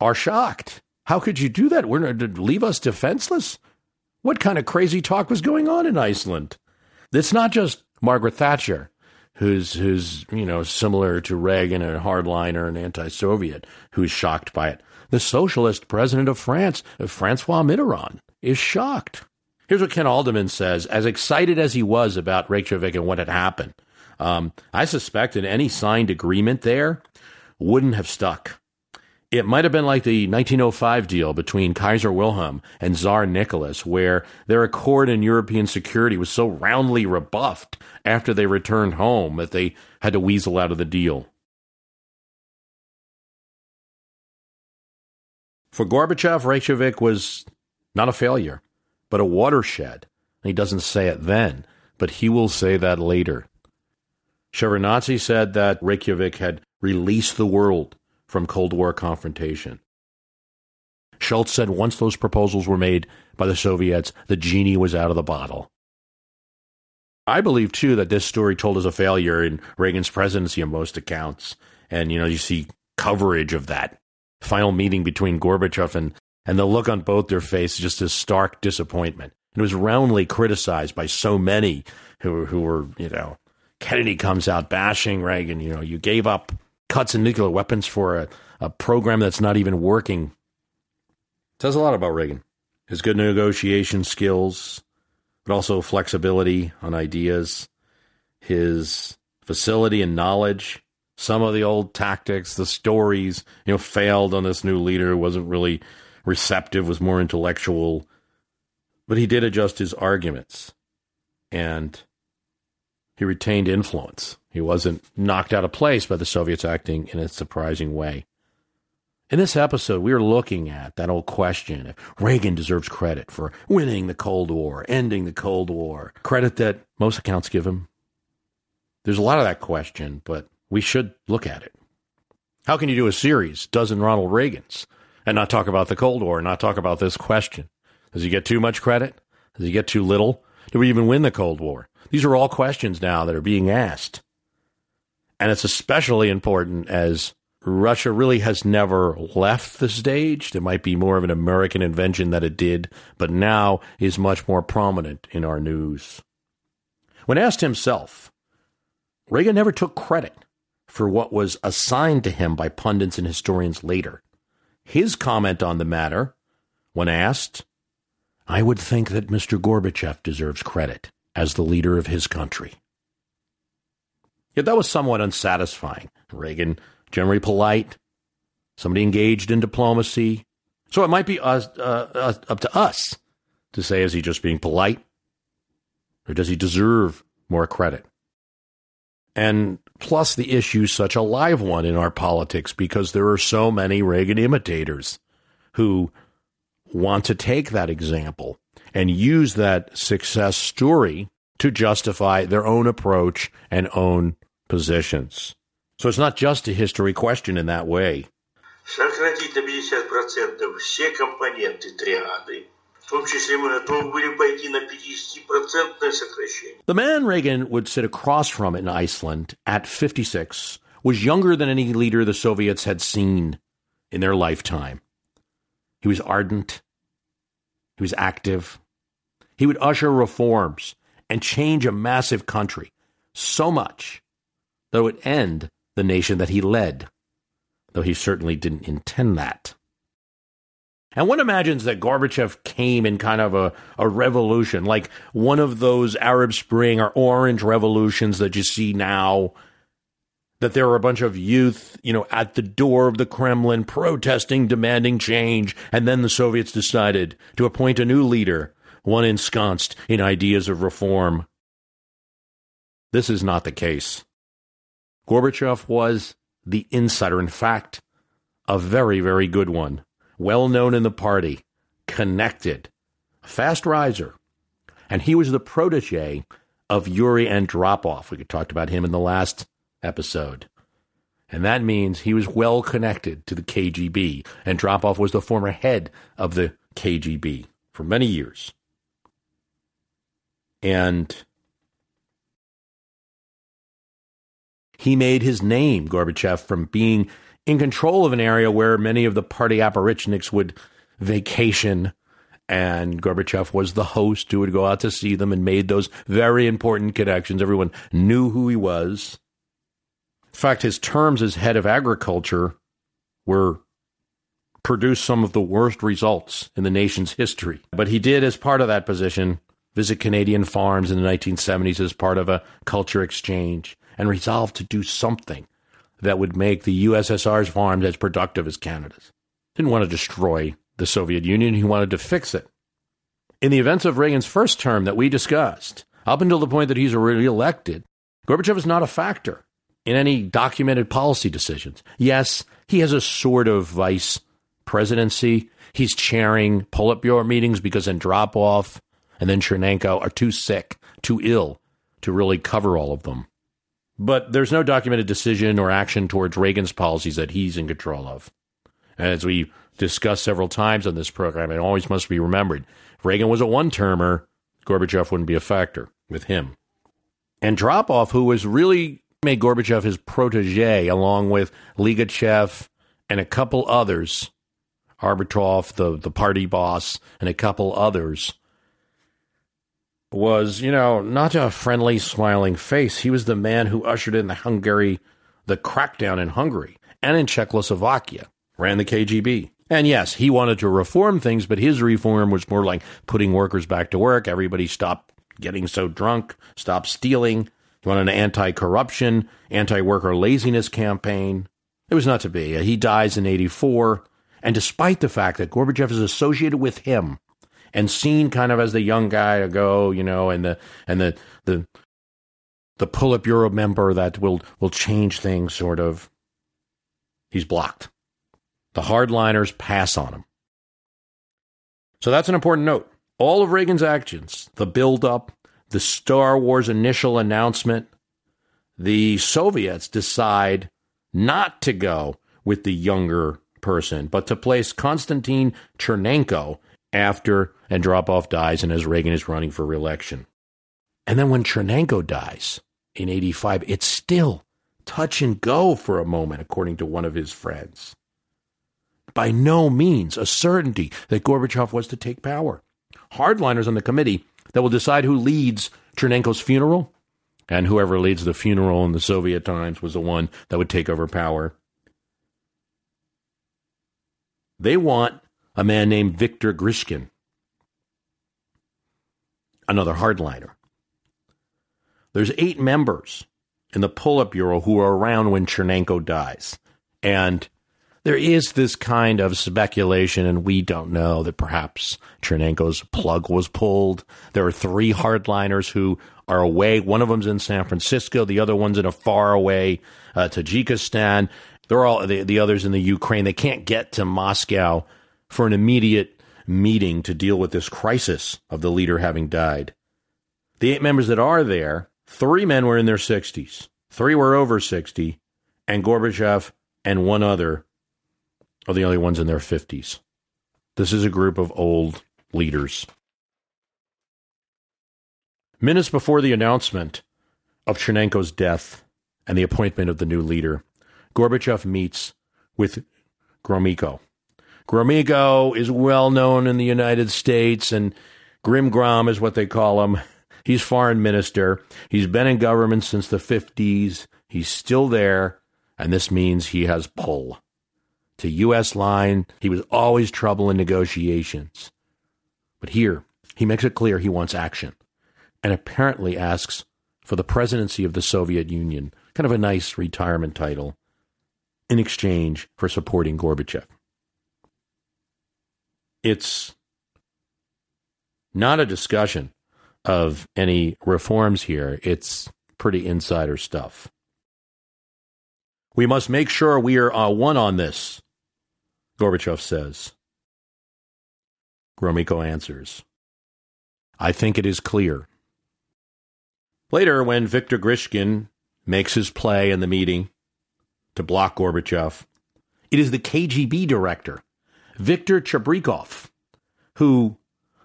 are shocked. How could you do that? We're leave us defenseless? What kind of crazy talk was going on in Iceland? It's not just Margaret Thatcher, who's who's you know similar to Reagan, a hardliner and anti-Soviet, who's shocked by it. The socialist president of France, Francois Mitterrand, is shocked. Here's what Ken Adelman says: As excited as he was about Reykjavik and what had happened, um, I suspect that any signed agreement there wouldn't have stuck. It might have been like the 1905 deal between Kaiser Wilhelm and Tsar Nicholas, where their accord in European security was so roundly rebuffed after they returned home that they had to weasel out of the deal. For Gorbachev, Reykjavik was not a failure, but a watershed. He doesn't say it then, but he will say that later. Shevardnadze said that Reykjavik had released the world from Cold War confrontation. Shultz said once those proposals were made by the Soviets, the genie was out of the bottle. I believe, too, that this story told as a failure in Reagan's presidency on most accounts. And, you know, you see coverage of that final meeting between Gorbachev and, and the look on both their faces, just a stark disappointment. It was roundly criticized by so many who, who were, you know, Kennedy comes out bashing Reagan, you know, you gave up cuts in nuclear weapons for a, a program that's not even working. Says a lot about Reagan. His good negotiation skills, but also flexibility on ideas, his facility and knowledge. Some of the old tactics, the stories, you know, failed on this new leader, wasn't really receptive, was more intellectual. But he did adjust his arguments and he retained influence. He wasn't knocked out of place by the Soviets acting in a surprising way. In this episode, we are looking at that old question if Reagan deserves credit for winning the Cold War, ending the Cold War, credit that most accounts give him. There's a lot of that question, but we should look at it. How can you do a series, dozen Ronald Reagans, and not talk about the Cold War, not talk about this question? Does he get too much credit? Does he get too little? Do we even win the Cold War? These are all questions now that are being asked. And it's especially important as Russia really has never left the stage. It might be more of an American invention that it did, but now is much more prominent in our news. When asked himself, Reagan never took credit for what was assigned to him by pundits and historians later. His comment on the matter, when asked, I would think that Mr. Gorbachev deserves credit as the leader of his country. Yet that was somewhat unsatisfying. Reagan, generally polite, somebody engaged in diplomacy. So it might be us, uh, uh, up to us to say, is he just being polite? Or does he deserve more credit? And plus, the issue's such a live one in our politics because there are so many Reagan imitators who want to take that example and use that success story to justify their own approach and own positions. So it's not just a history question in that way. Сократить на 50% все компоненты триады. В том числе мы готовы были пойти на 50% сокращение. The man Reagan would sit across from in Iceland at 56 was younger than any leader the Soviets had seen in their lifetime. He was ardent. He was active. He would usher reforms and change a massive country so much that it would end the nation that he led, though he certainly didn't intend that. And one imagines that Gorbachev came in kind of a, a revolution, like one of those Arab Spring or Orange revolutions that you see now that there were a bunch of youth, you know, at the door of the Kremlin protesting, demanding change, and then the Soviets decided to appoint a new leader, one ensconced in ideas of reform. This is not the case. Gorbachev was the insider, in fact, a very, very good one, well known in the party, connected, fast riser, and he was the protege of Yuri Andropov. We talked about him in the last episode. And that means he was well connected to the KGB. And Andropov was the former head of the KGB for many years. And he made his name, Gorbachev, from being in control of an area where many of the party apparatchiks would vacation. And Gorbachev was the host who would go out to see them and made those very important connections. Everyone knew who he was. In fact, his terms as head of agriculture were produced some of the worst results in the nation's history. But he did, as part of that position, visit Canadian farms in the 1970s as part of a culture exchange and resolved to do something that would make the USSR's farms as productive as Canada's. Didn't want to destroy the Soviet Union, he wanted to fix it. In the events of Reagan's first term that we discussed, up until the point that he's reelected, Gorbachev is not a factor in any documented policy decisions. Yes, he has a sort of vice presidency. He's chairing Politburo meetings because Andropov and then Chernenko are too sick, too ill to really cover all of them. But there's no documented decision or action towards Reagan's policies that he's in control of. As we discussed several times on this program, it always must be remembered Reagan was a one termer, Gorbachev wouldn't be a factor with him. Andropov, who was really made Gorbachev his protege, along with Ligachev and a couple others, Arbatov, the, the party boss, and a couple others, was, you know, not a friendly, smiling face. He was the man who ushered in the Hungary, the crackdown in Hungary and in Czechoslovakia, ran the KGB. And yes, he wanted to reform things, but his reform was more like putting workers back to work. Everybody stopped getting so drunk, stopped stealing. He wanted an anti corruption, anti worker laziness campaign. It was not to be. He dies in 84. And despite the fact that Gorbachev is associated with him and seen kind of as the young guy go, you know, and the and the the the Politburo member that will will change things sort of. He's blocked. The hardliners pass on him. So that's an important note. All of Reagan's actions, the build up, the Star Wars initial announcement, the Soviets decide not to go with the younger person, but to place Konstantin Chernenko after Andropov dies and as Reagan is running for reelection. And then when Chernenko dies in 85, it's still touch and go for a moment, according to one of his friends. By no means a certainty that Gorbachev was to take power. Hardliners on the committee that will decide who leads Chernenko's funeral, and whoever leads the funeral in the Soviet times was the one that would take over power. They want a man named Viktor Grishkin, another hardliner. There's eight members in the Politburo who are around when Chernenko dies. And there is this kind of speculation, and we don't know that perhaps Chernenko's plug was pulled. There are three hardliners who are away. One of them's in San Francisco, the other one's in a faraway uh, Tajikistan. They're all the, the others in the Ukraine. They can't get to Moscow for an immediate meeting to deal with this crisis of the leader having died. The eight members that are there, three men were in their 60s, three were over 60, and Gorbachev and one other are the only ones in their 50s. This is a group of old leaders. Minutes before the announcement of Chernenko's death and the appointment of the new leader, Gorbachev meets with Gromyko. Gromyko is well known in the United States, and Grim Grom is what they call him. He's foreign minister. He's been in government since the 50s. He's still there, and this means he has pull to U.S. line. He was always trouble in negotiations. But here, he makes it clear he wants action and apparently asks for the presidency of the Soviet Union, kind of a nice retirement title, in exchange for supporting Gorbachev. It's not a discussion of any reforms here, it's pretty insider stuff. We must make sure we are uh, one on this, Gorbachev says. Gromyko answers, I think it is clear. Later, when Viktor Grishkin makes his play in the meeting to block Gorbachev, it is the KGB director, Viktor Chebrikov, who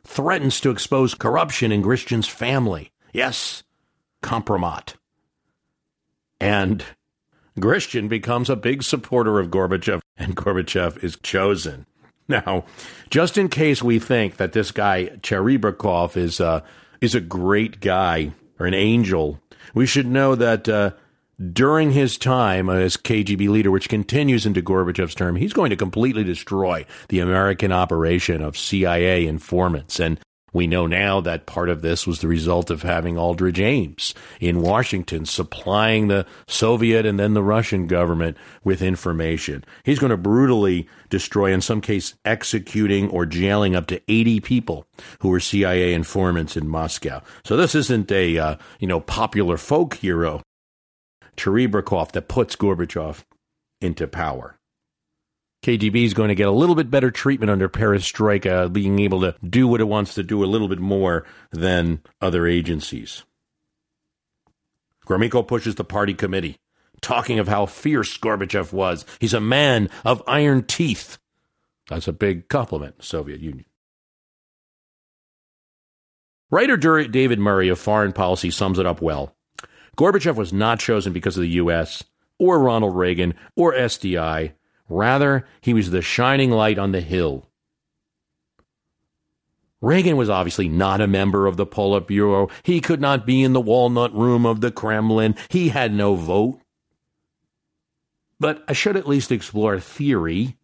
threatens to expose corruption in Grishkin's family. Yes, compromat. And Grishkin becomes a big supporter of Gorbachev, and Gorbachev is chosen. Now, just in case we think that this guy Cherebrikov is a is a great guy or an angel, we should know that uh, during his time as KGB leader, which continues into Gorbachev's term, he's going to completely destroy the American operation of CIA informants. And we know now that part of this was the result of having Aldrich Ames in Washington supplying the Soviet and then the Russian government with information. He's going to brutally destroy, in some case, executing or jailing up to 80 people who were CIA informants in Moscow. So this isn't a, uh, you know, popular folk hero, Cherebrikov, that puts Gorbachev into power. KGB is going to get a little bit better treatment under perestroika, being able to do what it wants to do a little bit more than other agencies. Gromyko pushes the party committee, talking of how fierce Gorbachev was. He's a man of iron teeth. That's a big compliment, Soviet Union. Writer David Murray of Foreign Policy sums it up well. Gorbachev was not chosen because of the U.S., or Ronald Reagan, or SDI Rather, he was the shining light on the hill. Reagan was obviously not a member of the Politburo. He could not be in the walnut room of the Kremlin. He had no vote. But I should at least explore a theory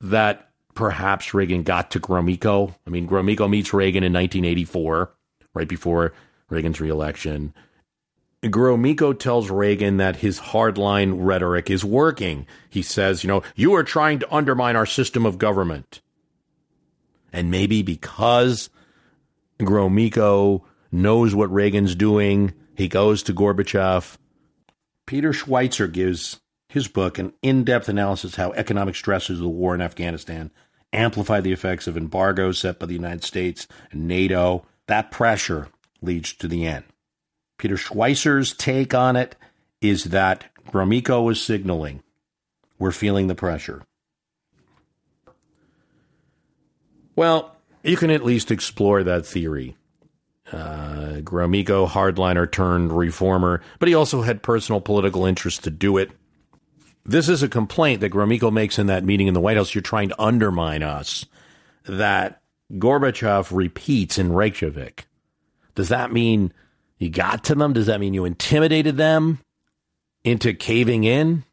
that perhaps Reagan got to Gromyko. I mean, Gromyko meets Reagan in 1984, right before Reagan's reelection. Gromyko tells Reagan that his hardline rhetoric is working. He says, you know, you are trying to undermine our system of government. And maybe because Gromyko knows what Reagan's doing, he goes to Gorbachev. Peter Schweizer gives his book an in depth analysis how economic stresses of the war in Afghanistan amplify the effects of embargoes set by the United States and NATO. That pressure leads to the end. Peter Schweizer's take on it is that Gromyko was signaling we're feeling the pressure. Well, you can at least explore that theory Uh, Gromyko, hardliner turned reformer, but he also had personal political interest to do it. This is a complaint that Gromyko makes in that meeting in the White House. You're trying to undermine us. That Gorbachev repeats in Reykjavik. Does that mean you got to them? Does that mean you intimidated them into caving in?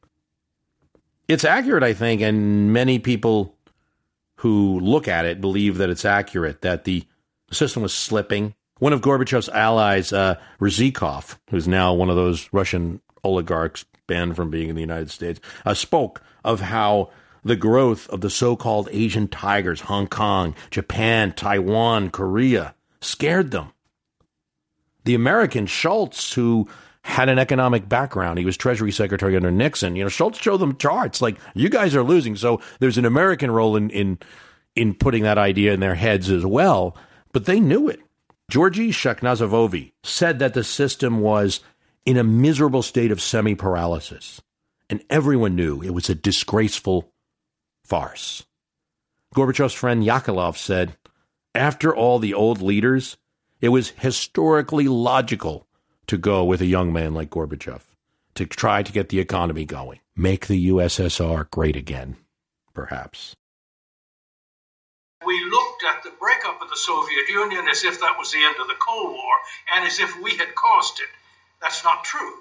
It's accurate, I think, and many people who look at it believe that it's accurate, that the system was slipping. One of Gorbachev's allies, uh, Ryzhikov, who's now one of those Russian oligarchs banned from being in the United States, uh, spoke of how the growth of the so called Asian tigers, Hong Kong, Japan, Taiwan, Korea, scared them. The American Shultz, who had an economic background. He was Treasury Secretary under Nixon. You know, Shultz showed them charts like you guys are losing. So there's an American role in in in putting that idea in their heads as well. But they knew it. Georgy Shakhnazarov said that the system was in a miserable state of semi paralysis, and everyone knew it was a disgraceful farce. Gorbachev's friend Yakovlev said, after all the old leaders, it was historically logical to go with a young man like Gorbachev to try to get the economy going, make the USSR great again, perhaps. We looked at the breakup of the Soviet Union as if that was the end of the Cold War and as if we had caused it. That's not true.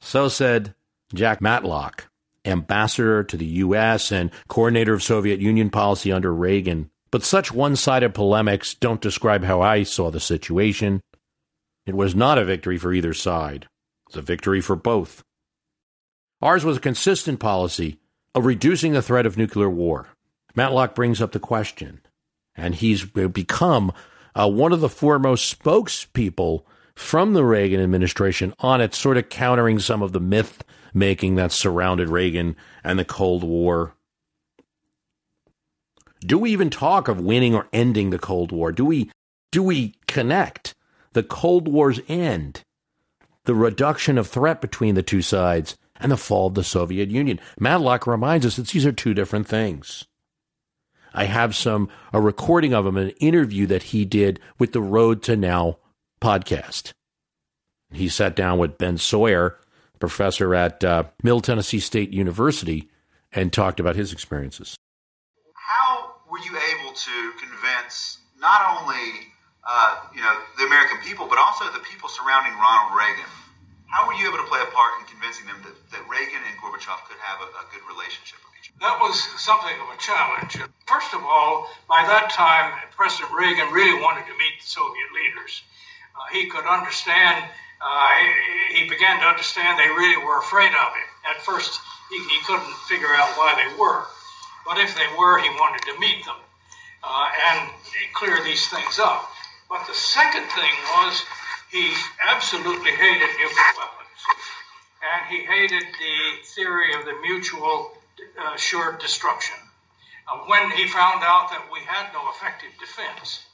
So said Jack Matlock, ambassador to the U.S. and coordinator of Soviet Union policy under Reagan. But such one sided polemics don't describe how I saw the situation. It was not a victory for either side, it was a victory for both. Ours was a consistent policy of reducing the threat of nuclear war. Matlock brings up the question, and he's become uh, one of the foremost spokespeople from the Reagan administration on it, sort of countering some of the myth making that surrounded Reagan and the Cold War. Do we even talk of winning or ending the Cold War? Do we do we connect the Cold War's end, the reduction of threat between the two sides, and the fall of the Soviet Union? Matlock reminds us that these are two different things. I have some a recording of him, an interview that he did with the Road to Now podcast. He sat down with Ben Sawyer, professor at uh, Middle Tennessee State University, and talked about his experiences. You able to convince not only uh, you know the American people, but also the people surrounding Ronald Reagan? How were you able to play a part in convincing them that, that Reagan and Gorbachev could have a, a good relationship with each other? That was something of a challenge. First of all, by that time, President Reagan really wanted to meet the Soviet leaders. Uh, he could understand uh, he began to understand they really were afraid of him. At first, he, he, couldn't figure out why they were. But if they were, he wanted to meet them uh, and clear these things up. But the second thing was he absolutely hated nuclear weapons. And he hated the theory of the mutual uh, assured destruction. Uh, when he found out that we had no effective defense,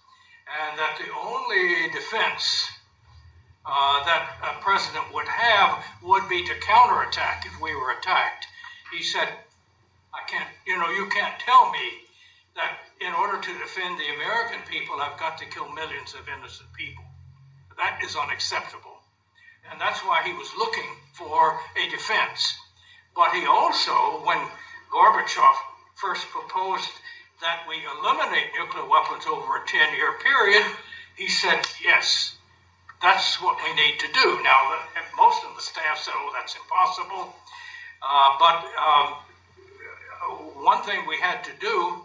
and that the only defense uh, that a president would have would be to counterattack if we were attacked. He said, I can't, you know, you can't tell me that in order to defend the American people, I've got to kill millions of innocent people. That is unacceptable. And that's why he was looking for a defense. But he also, when Gorbachev first proposed that we eliminate nuclear weapons over a 10 year period, he said, yes, that's what we need to do. Now, most of the staff said, oh, that's impossible. Uh, but um, one thing we had to do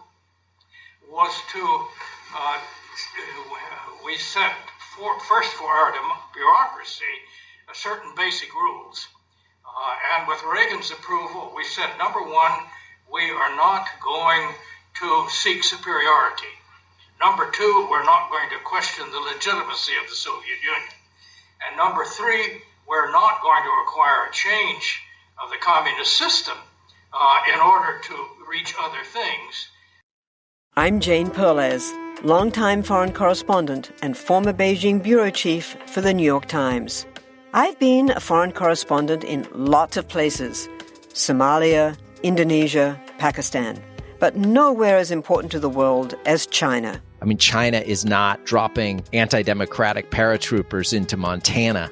was to, uh, we set for, first for our bureaucracy certain basic rules. Uh, and with Reagan's approval, we said, number one, we are not going to seek superiority. Number two, we're not going to question the legitimacy of the Soviet Union. And number three, we're not going to require a change of the communist system uh, in order to reach other things. I'm Jane Perlez, longtime foreign correspondent and former Beijing bureau chief for the New York Times. I've been a foreign correspondent in lots of places Somalia, Indonesia, Pakistan but nowhere as important to the world as China. I mean, China is not dropping anti democratic paratroopers into Montana.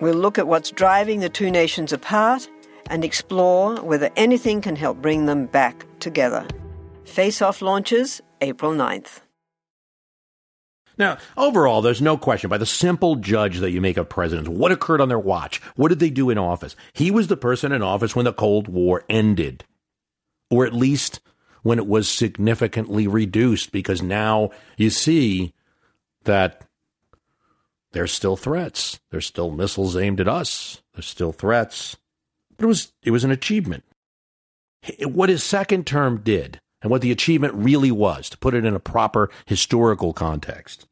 We'll look at what's driving the two nations apart and explore whether anything can help bring them back together. Face Off launches April 9th. Now, overall, there's no question by the simple judge that you make of presidents, what occurred on their watch? What did they do in office? He was the person in office when the Cold War ended, or at least when it was significantly reduced, because now you see that there's still threats. There's still missiles aimed at us. There's still threats. But it was it was an achievement. What his second term did and what the achievement really was, to put it in a proper historical context.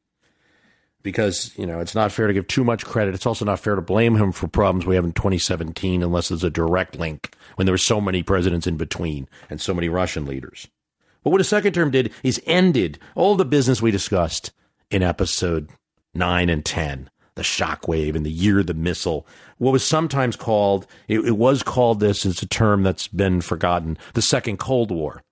Because, you know, it's not fair to give too much credit. It's also not fair to blame him for problems we have in 2017 unless there's a direct link when there were so many presidents in between and so many Russian leaders. But what his second term did is ended all the business we discussed in episode 9 and 10 the shockwave and the year of the missile. What was sometimes called, it, it, was called this, it's a term that's been forgotten, the Second Cold War.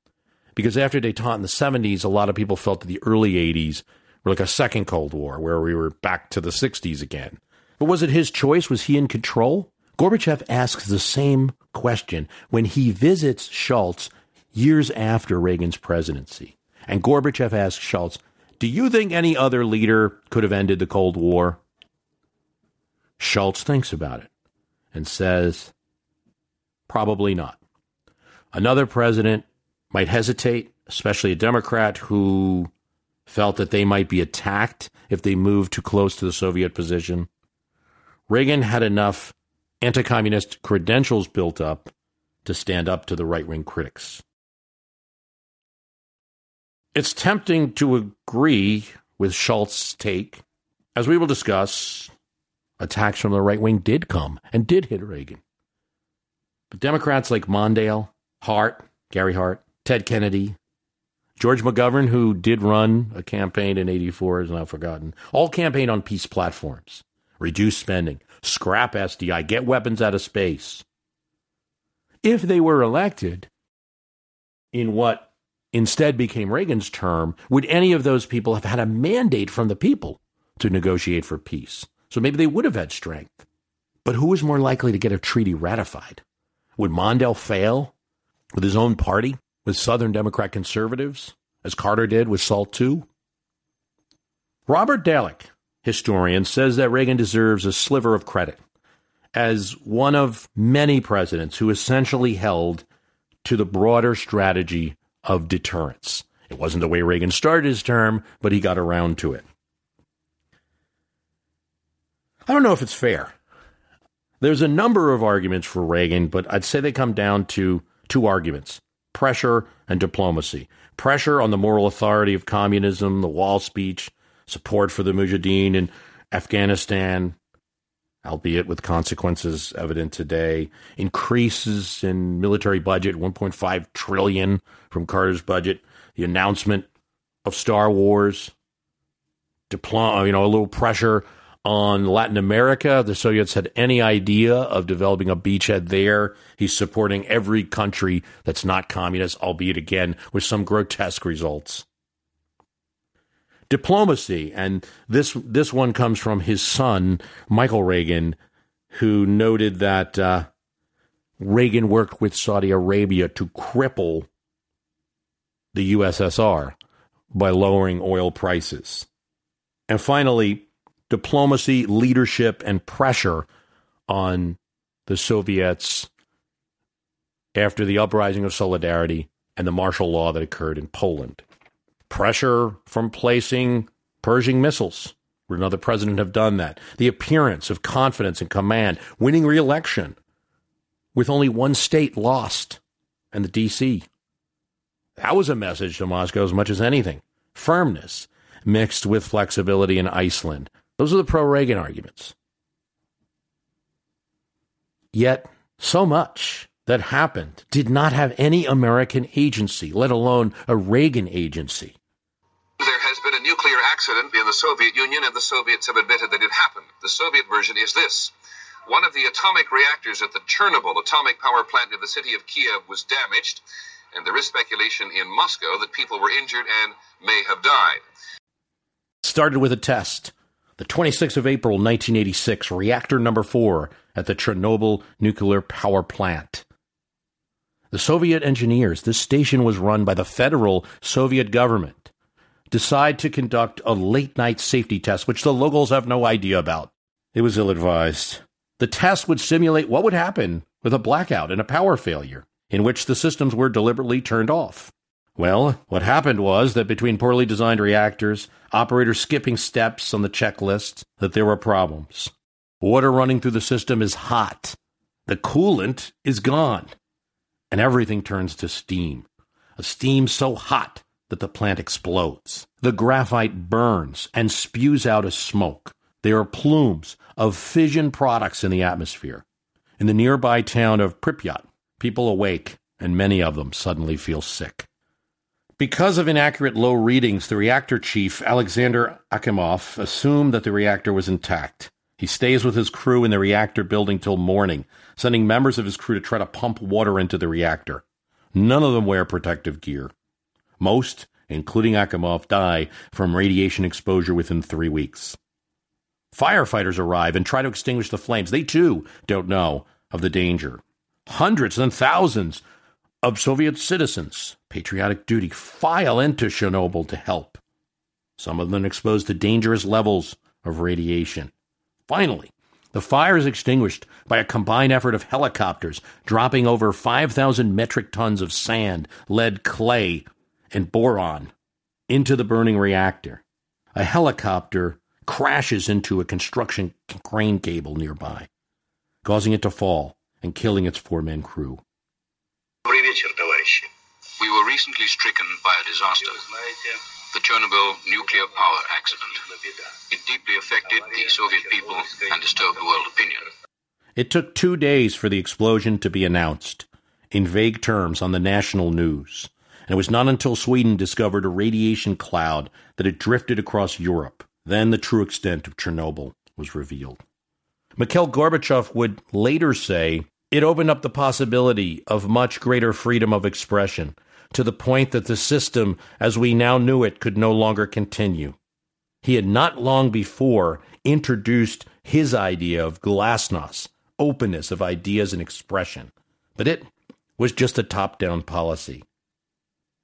Because after detente in the 70s, a lot of people felt that the early 80s were like a second Cold War, where we were back to the 60s again. But was it his choice? Was he in control? Gorbachev asks the same question when he visits Shultz years after Reagan's presidency. And Gorbachev asks Shultz, do you think any other leader could have ended the Cold War? Shultz thinks about it and says, probably not. Another president might hesitate, especially a Democrat who felt that they might be attacked if they moved too close to the Soviet position. Reagan had enough anti communist credentials built up to stand up to the right wing critics. It's tempting to agree with Shultz's take. As we will discuss, attacks from the right wing did come and did hit Reagan. But Democrats like Mondale, Hart, Gary Hart, Ted Kennedy, George McGovern, who did run a campaign in 84, is now forgotten, all campaigned on peace platforms. Reduce spending, scrap SDI, get weapons out of space. If they were elected in what instead became Reagan's term, would any of those people have had a mandate from the people to negotiate for peace? So maybe they would have had strength. But who was more likely to get a treaty ratified? Would Mondale fail with his own party, with Southern Democrat conservatives, as Carter did with SALT II? Robert Dallek, historian, says that Reagan deserves a sliver of credit as one of many presidents who essentially held to the broader strategy of deterrence. It wasn't the way Reagan started his term, but he got around to it. I don't know if it's fair. There's a number of arguments for Reagan, but I'd say they come down to two arguments pressure and diplomacy. Pressure on the moral authority of communism, the wall speech, support for the Mujahideen in Afghanistan, albeit with consequences evident today, increases in military budget, 1.5 trillion from Carter's budget, the announcement of Star Wars, deploy, uh, you know, a little pressure on Latin America. The Soviets had any idea of developing a beachhead there. He's supporting every country that's not communist, albeit again with some grotesque results diplomacy. And this this one comes from his son, Michael Reagan, who noted that uh, Reagan worked with Saudi Arabia to cripple the USSR by lowering oil prices. And finally, diplomacy, leadership, and pressure on the Soviets after the uprising of solidarity and the martial law that occurred in Poland pressure from placing Pershing missiles. Would another president have done that? The appearance of confidence and command, winning re-election with only one state lost, and the D.C. That was a message to Moscow as much as anything. firmness mixed with flexibility in Iceland. Those are the pro Reagan arguments. Yet, so much that happened did not have any American agency, let alone a Reagan agency. There has been a nuclear accident in the Soviet Union, and the Soviets have admitted that it happened. The Soviet version is this. One of the atomic reactors at the Chernobyl atomic power plant in the city of Kiev was damaged, and there is speculation in Moscow that people were injured and may have died. Started with a test. The 26th of April, 1986, reactor number four at the Chernobyl nuclear power plant. The Soviet engineers, this station was run by the federal Soviet government, decide to conduct a late night safety test, which the locals have no idea about. It was ill advised. The test would simulate what would happen with a blackout and a power failure, in which the systems were deliberately turned off. Well, what happened was that between poorly designed reactors, operators skipping steps on the checklist, that there were problems. Water running through the system is hot. The coolant is gone. And everything turns to steam. A steam so hot that the plant explodes. The graphite burns and spews out as smoke. There are plumes of fission products in the atmosphere. In the nearby town of Pripyat, people awake, and many of them suddenly feel sick. Because of inaccurate low readings, the reactor chief, Alexander Akimov, assumed that the reactor was intact. He stays with his crew in the reactor building till morning, sending members of his crew to try to pump water into the reactor. None of them wear protective gear. Most, including Akimov, die from radiation exposure within three weeks. Firefighters arrive and try to extinguish the flames. They too don't know of the danger. Hundreds and thousands of Soviet citizens, patriotic duty, file into Chernobyl to help. Some of them exposed to dangerous levels of radiation. Finally, the fire is extinguished by a combined effort of helicopters dropping over 5,000 metric tons of sand, lead, clay, and boron into the burning reactor. A helicopter crashes into a construction crane cable nearby, causing it to fall and killing its four man crew. We were recently stricken by a disaster the Chernobyl nuclear power accident. It deeply affected the Soviet people and disturbed world opinion. It took two days for the explosion to be announced, in vague terms, on the national news. It was not until Sweden discovered a radiation cloud that had drifted across Europe. Then the true extent of Chernobyl was revealed. Mikhail Gorbachev would later say it opened up the possibility of much greater freedom of expression to the point that the system, as we now knew it, could no longer continue. He had not long before introduced his idea of glasnost, openness of ideas and expression, but it was just a top down policy.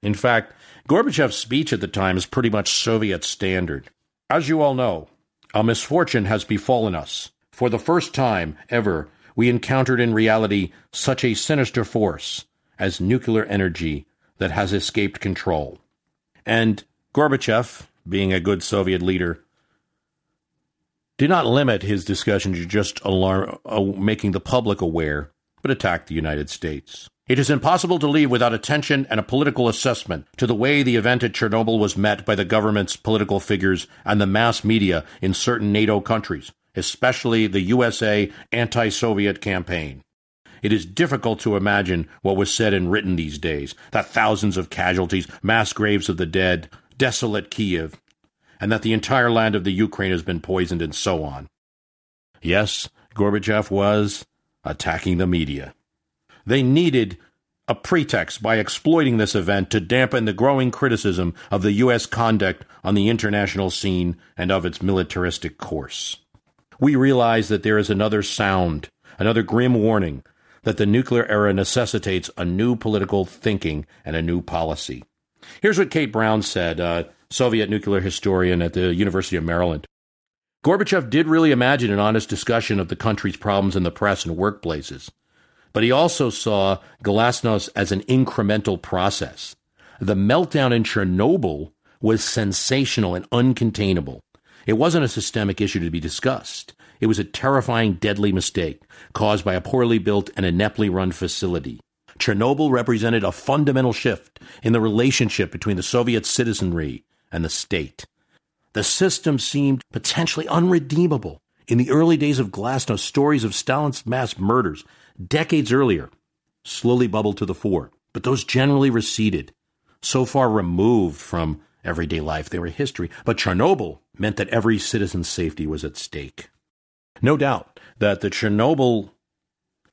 In fact, Gorbachev's speech at the time is pretty much Soviet standard. As you all know, a misfortune has befallen us. For the first time ever, we encountered in reality such a sinister force as nuclear energy that has escaped control. And Gorbachev, being a good Soviet leader, did not limit his discussion to just alarm, uh, making the public aware, but attacked the United States. It is impossible to leave without attention and a political assessment to the way the event at Chernobyl was met by the government's political figures and the mass media in certain NATO countries, especially the USA anti Soviet campaign. It is difficult to imagine what was said and written these days that thousands of casualties, mass graves of the dead, desolate Kiev, and that the entire land of the Ukraine has been poisoned and so on. Yes, Gorbachev was attacking the media. They needed a pretext by exploiting this event to dampen the growing criticism of the U.S. conduct on the international scene and of its militaristic course. We realize that there is another sound, another grim warning that the nuclear era necessitates a new political thinking and a new policy. Here's what Kate Brown said, uh, Soviet nuclear historian at the University of Maryland. Gorbachev did really imagine an honest discussion of the country's problems in the press and workplaces, but he also saw glasnost as an incremental process. The meltdown in Chernobyl was sensational and uncontainable. It wasn't a systemic issue to be discussed. It was a terrifying, deadly mistake caused by a poorly built and ineptly run facility. Chernobyl represented a fundamental shift in the relationship between the Soviet citizenry and the state. The system seemed potentially unredeemable. In the early days of Glasnost, stories of Stalin's mass murders, decades earlier, slowly bubbled to the fore, but those generally receded, so far removed from everyday life they were history. But Chernobyl meant that every citizen's safety was at stake. No doubt that the Chernobyl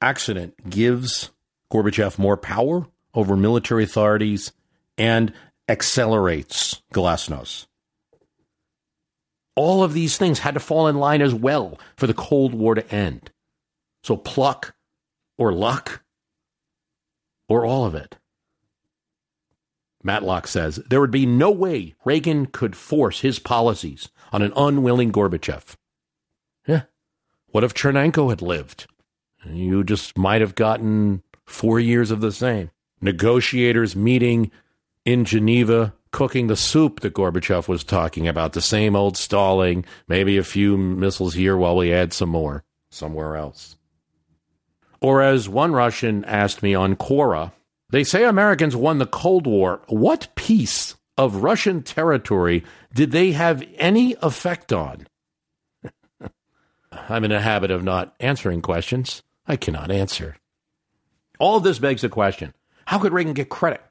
accident gives Gorbachev more power over military authorities and accelerates Glasnost. All of these things had to fall in line as well for the Cold War to end. So pluck or luck or all of it. Matlock says there would be no way Reagan could force his policies on an unwilling Gorbachev. Yeah. What if Chernenko had lived? You just might have gotten four years of the same. Negotiators meeting in Geneva, cooking the soup that Gorbachev was talking about, the same old stalling, maybe a few missiles here while we add some more somewhere else. Or as one Russian asked me on Quora, they say Americans won the Cold War. What piece of Russian territory did they have any effect on? I'm in a habit of not answering questions. I cannot answer. All of this begs the question how could Reagan get credit?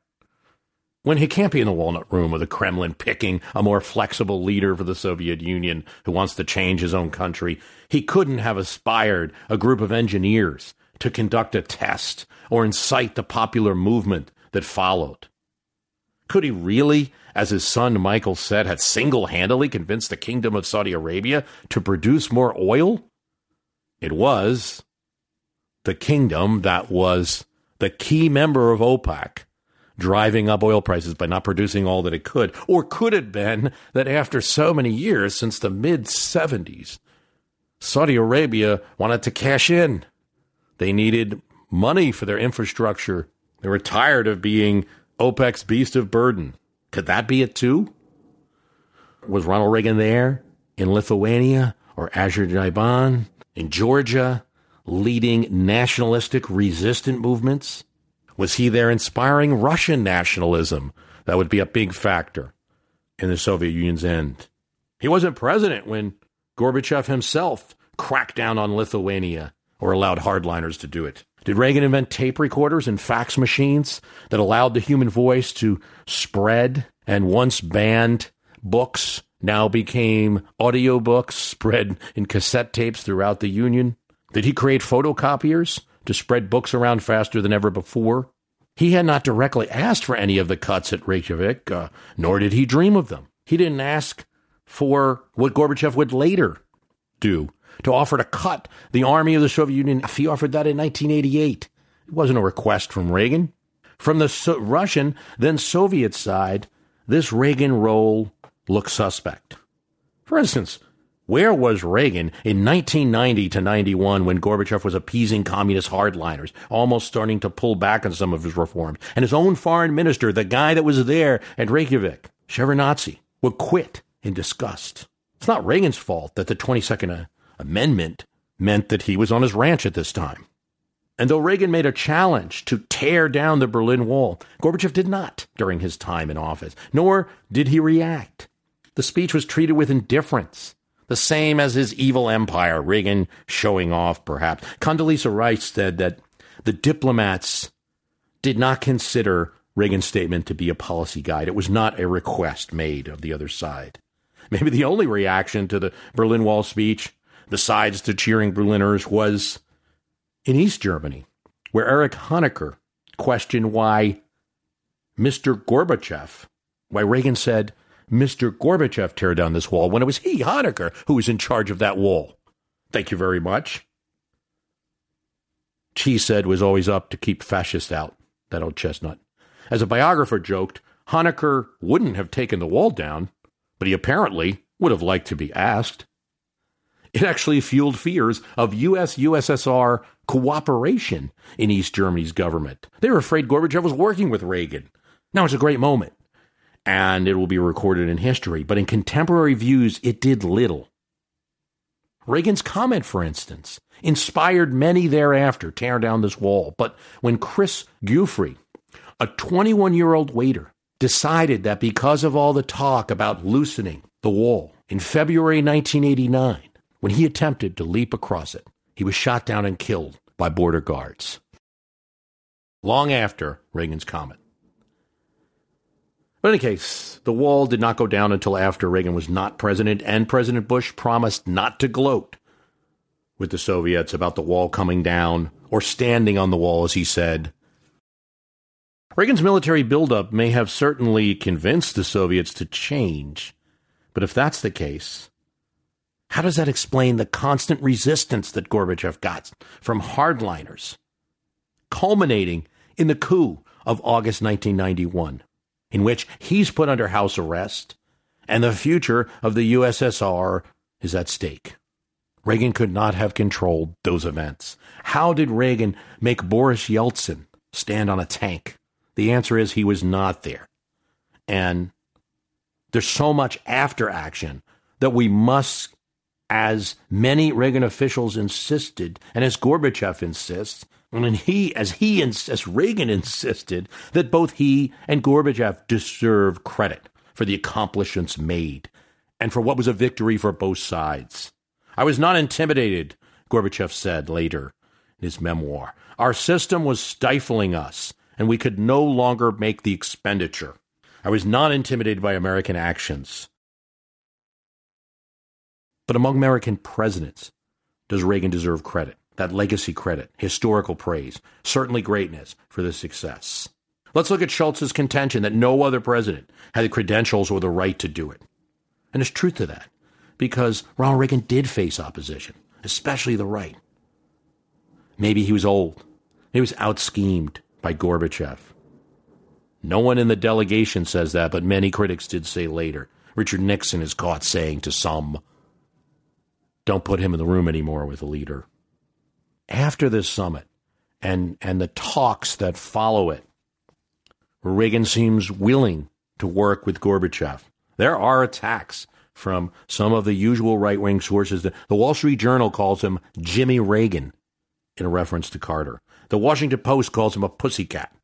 When he can't be in the walnut room of the Kremlin picking a more flexible leader for the Soviet Union who wants to change his own country, he couldn't have aspired a group of engineers to conduct a test or incite the popular movement that followed. Could he really, as his son Michael said, have single handedly convinced the Kingdom of Saudi Arabia to produce more oil? It was the kingdom that was the key member of OPEC driving up oil prices by not producing all that it could? Or could it have been that after so many years, since the mid 70s, Saudi Arabia wanted to cash in? They needed money for their infrastructure. They were tired of being OPEC's beast of burden. Could that be it too? Was Ronald Reagan there in Lithuania or Azerbaijan, in Georgia, leading nationalistic resistant movements? Was he there inspiring Russian nationalism? That would be a big factor in the Soviet Union's end. He wasn't president when Gorbachev himself cracked down on Lithuania or allowed hardliners to do it. Did Reagan invent tape recorders and fax machines that allowed the human voice to spread and once banned books now became audiobooks spread in cassette tapes throughout the Union? Did he create photocopiers to spread books around faster than ever before? He had not directly asked for any of the cuts at Reykjavik, uh, nor did he dream of them. He didn't ask for what Gorbachev would later do to offer to cut the army of the Soviet Union. If He offered that in 1988. It wasn't a request from Reagan. From the so- Russian, then Soviet side, this Reagan role looks suspect. For instance, where was Reagan in 1990 to 91 when Gorbachev was appeasing communist hardliners, almost starting to pull back on some of his reforms? And his own foreign minister, the guy that was there at Reykjavik, Shevardnadze, would quit in disgust. It's not Reagan's fault that the 22nd uh, Amendment meant that he was on his ranch at this time. And though Reagan made a challenge to tear down the Berlin Wall, Gorbachev did not during his time in office, nor did he react. The speech was treated with indifference the same as his evil empire, Reagan showing off, perhaps. Condoleezza Rice said that the diplomats did not consider Reagan's statement to be a policy guide. It was not a request made of the other side. Maybe the only reaction to the Berlin Wall speech, besides the cheering Berliners, was in East Germany, where Erich Honecker questioned why Mr. Gorbachev, why Reagan said, Mr. Gorbachev tear down this wall when it was he, Honecker, who was in charge of that wall. Thank you very much. He said was always up to keep fascists out, that old chestnut. As a biographer joked, Honecker wouldn't have taken the wall down, but he apparently would have liked to be asked. It actually fueled fears of US USSR cooperation in East Germany's government. They were afraid Gorbachev was working with Reagan. Now it's a great moment and it will be recorded in history. But in contemporary views, it did little. Reagan's comment, for instance, inspired many thereafter to tear down this wall. But when Chris Guthrie, a 21 year old waiter decided that because of all the talk about loosening the wall in February 1989, when he attempted to leap across it, he was shot down and killed by border guards. Long after Reagan's comment. But in any case, the wall did not go down until after Reagan was not president, and President Bush promised not to gloat with the Soviets about the wall coming down or standing on the wall, as he said. Reagan's military buildup may have certainly convinced the Soviets to change, but if that's the case, how does that explain the constant resistance that Gorbachev got from hardliners, culminating in the coup of August 1991? In which he's put under house arrest and the future of the USSR is at stake. Reagan could not have controlled those events. How did Reagan make Boris Yeltsin stand on a tank? The answer is he was not there. And there's so much after action that we must, as many Reagan officials insisted, and as Gorbachev insists, and he, as he as Reagan insisted, that both he and Gorbachev deserve credit for the accomplishments made and for what was a victory for both sides. I was not intimidated, Gorbachev said later in his memoir. Our system was stifling us, and we could no longer make the expenditure. I was not intimidated by American actions. But among American presidents, does Reagan deserve credit? That legacy credit, historical praise, certainly greatness for this success. Let's look at Shultz's contention that no other president had the credentials or the right to do it. And there's truth to that, because Ronald Reagan did face opposition, especially the right. Maybe he was old. He was out schemed by Gorbachev. No one in the delegation says that, but many critics did say later. Richard Nixon is caught saying to some, don't put him in the room anymore with a leader after this summit and, and the talks that follow it, Reagan seems willing to work with Gorbachev. There are attacks from some of the usual right wing sources. The Wall Street Journal calls him Jimmy Reagan in reference to Carter. The Washington Post calls him a pussycat.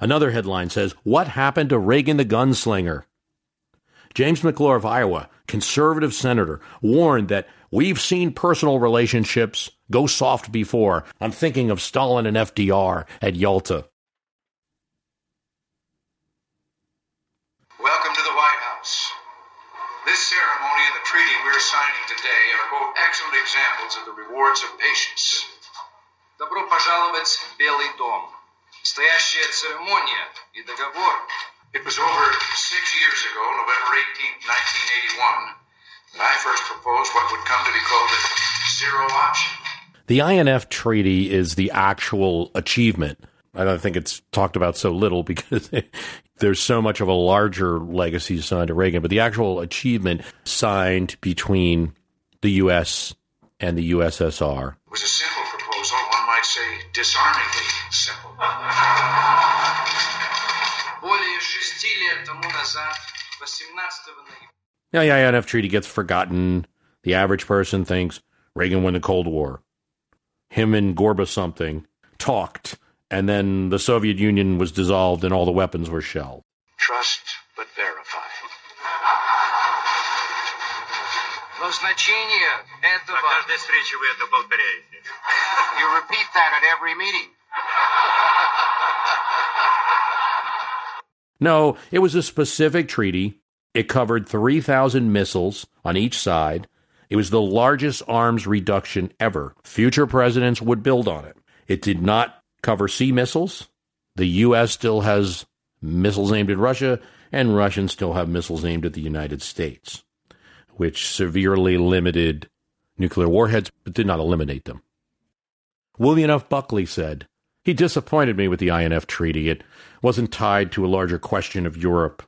Another headline says, What happened to Reagan the gunslinger? James McClure of Iowa, conservative senator, warned that we've seen personal relationships go soft before. I'm thinking of Stalin and FDR at Yalta. Welcome to the White House. This ceremony and the treaty we're signing today are both excellent examples of the rewards of patience. Добро пожаловать в Белый дом. Настоящая церемония и договор it was over six years ago, November 18, 1981, that I first proposed what would come to be called the zero option. The INF Treaty is the actual achievement. I don't think it's talked about so little because there's so much of a larger legacy signed to Reagan, but the actual achievement signed between the U.S. and the USSR was a simple proposal, one might say disarmingly simple. Более шести лет тому назад, 18 ноября. Now, the INF Treaty gets forgotten. The average person thinks Reagan won the Cold War. Him and Gorba something talked, and then the Soviet Union was dissolved and all the weapons were shelled. Trust but verify. Но значение этого... На каждой встрече вы это повторяете. You repeat that at every meeting. No, it was a specific treaty. It covered 3,000 missiles on each side. It was the largest arms reduction ever. Future presidents would build on it. It did not cover sea missiles. The U.S. still has missiles aimed at Russia, and Russians still have missiles aimed at the United States, which severely limited nuclear warheads but did not eliminate them. William F. Buckley said, He disappointed me with the INF Treaty. It wasn't tied to a larger question of Europe.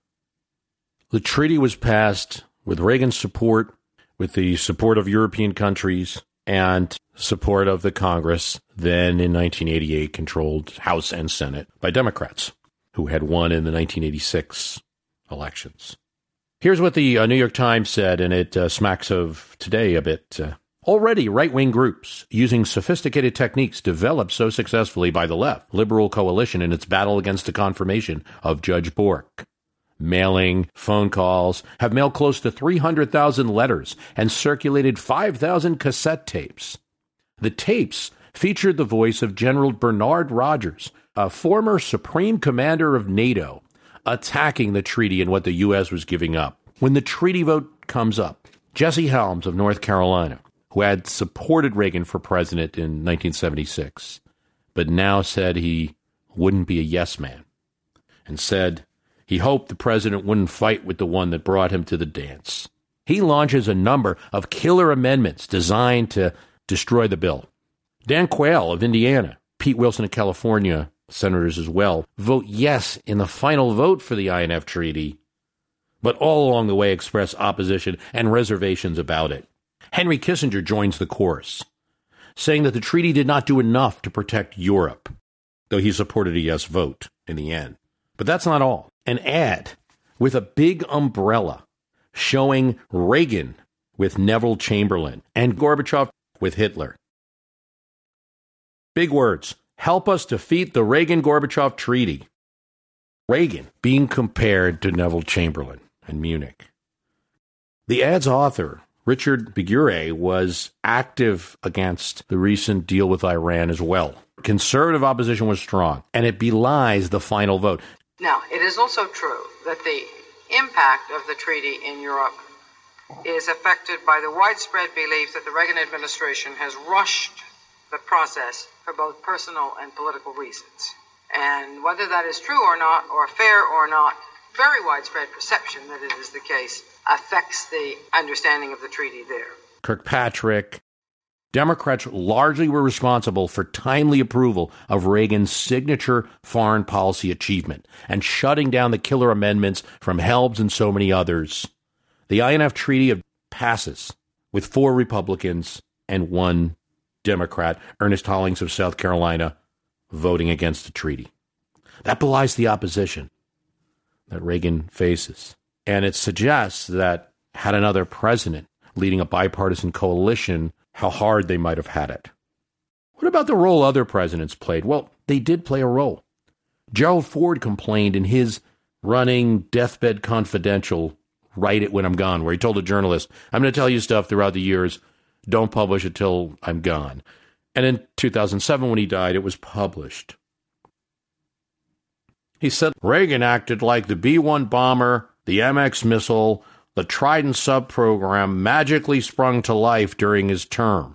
The treaty was passed with Reagan's support, with the support of European countries, and support of the Congress, then in 1988 controlled House and Senate by Democrats, who had won in the 1986 elections. Here's what the uh, New York Times said, and it uh, smacks of today a bit. Uh, Already, right wing groups using sophisticated techniques developed so successfully by the left liberal coalition in its battle against the confirmation of Judge Bork. Mailing, phone calls, have mailed close to 300,000 letters and circulated 5,000 cassette tapes. The tapes featured the voice of General Bernard Rogers, a former Supreme Commander of NATO, attacking the treaty and what the U.S. was giving up. When the treaty vote comes up, Jesse Helms of North Carolina, who had supported Reagan for president in 1976, but now said he wouldn't be a yes man, and said he hoped the president wouldn't fight with the one that brought him to the dance. He launches a number of killer amendments designed to destroy the bill. Dan Quayle of Indiana, Pete Wilson of California, senators as well, vote yes in the final vote for the INF Treaty, but all along the way express opposition and reservations about it. Henry Kissinger joins the chorus, saying that the treaty did not do enough to protect Europe, though he supported a yes vote in the end. But that's not all. An ad with a big umbrella showing Reagan with Neville Chamberlain and Gorbachev with Hitler. Big words. Help us defeat the Reagan Gorbachev Treaty. Reagan being compared to Neville Chamberlain in Munich. The ad's author Richard Viguerie was active against the recent deal with Iran as well. Conservative opposition was strong, and it belies the final vote. Now, it is also true that the impact of the treaty in Europe is affected by the widespread belief that the Reagan administration has rushed the process for both personal and political reasons. And whether that is true or not, or fair or not, very widespread perception that it is the case affects the understanding of the treaty there. Kirkpatrick. Democrats largely were responsible for timely approval of Reagan's signature foreign policy achievement and shutting down the killer amendments from Helms and so many others. The INF Treaty of passes with four Republicans and one Democrat, Ernest Hollings of South Carolina, voting against the treaty. That belies the opposition that Reagan faces. And it suggests that had another president leading a bipartisan coalition, how hard they might have had it. What about the role other presidents played? Well, they did play a role. Gerald Ford complained in his running Deathbed Confidential, Write It When I'm Gone, where he told a journalist, I'm going to tell you stuff throughout the years, don't publish it till I'm gone. And in 2007, when he died, it was published. He said Reagan acted like the B 1 bomber the MX missile, the Trident sub program magically sprung to life during his term.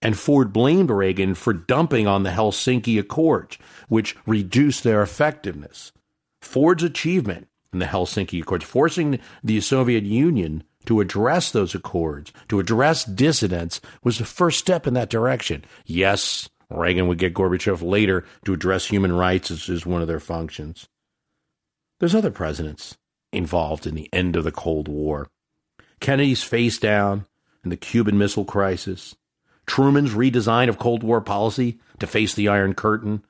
And Ford blamed Reagan for dumping on the Helsinki Accords, which reduced their effectiveness. Ford's achievement in the Helsinki Accords, forcing the Soviet Union to address those accords, to address dissidents, was the first step in that direction. Yes, Reagan would get Gorbachev later to address human rights as, as one of their functions. There's other presidents involved in the end of the Cold War. Kennedy's face down in the Cuban Missile Crisis, Truman's redesign of Cold War policy to face the Iron Curtain,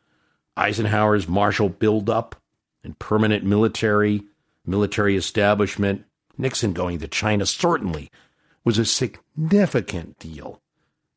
Eisenhower's Marshall buildup and permanent military military establishment, Nixon going to China certainly was a significant deal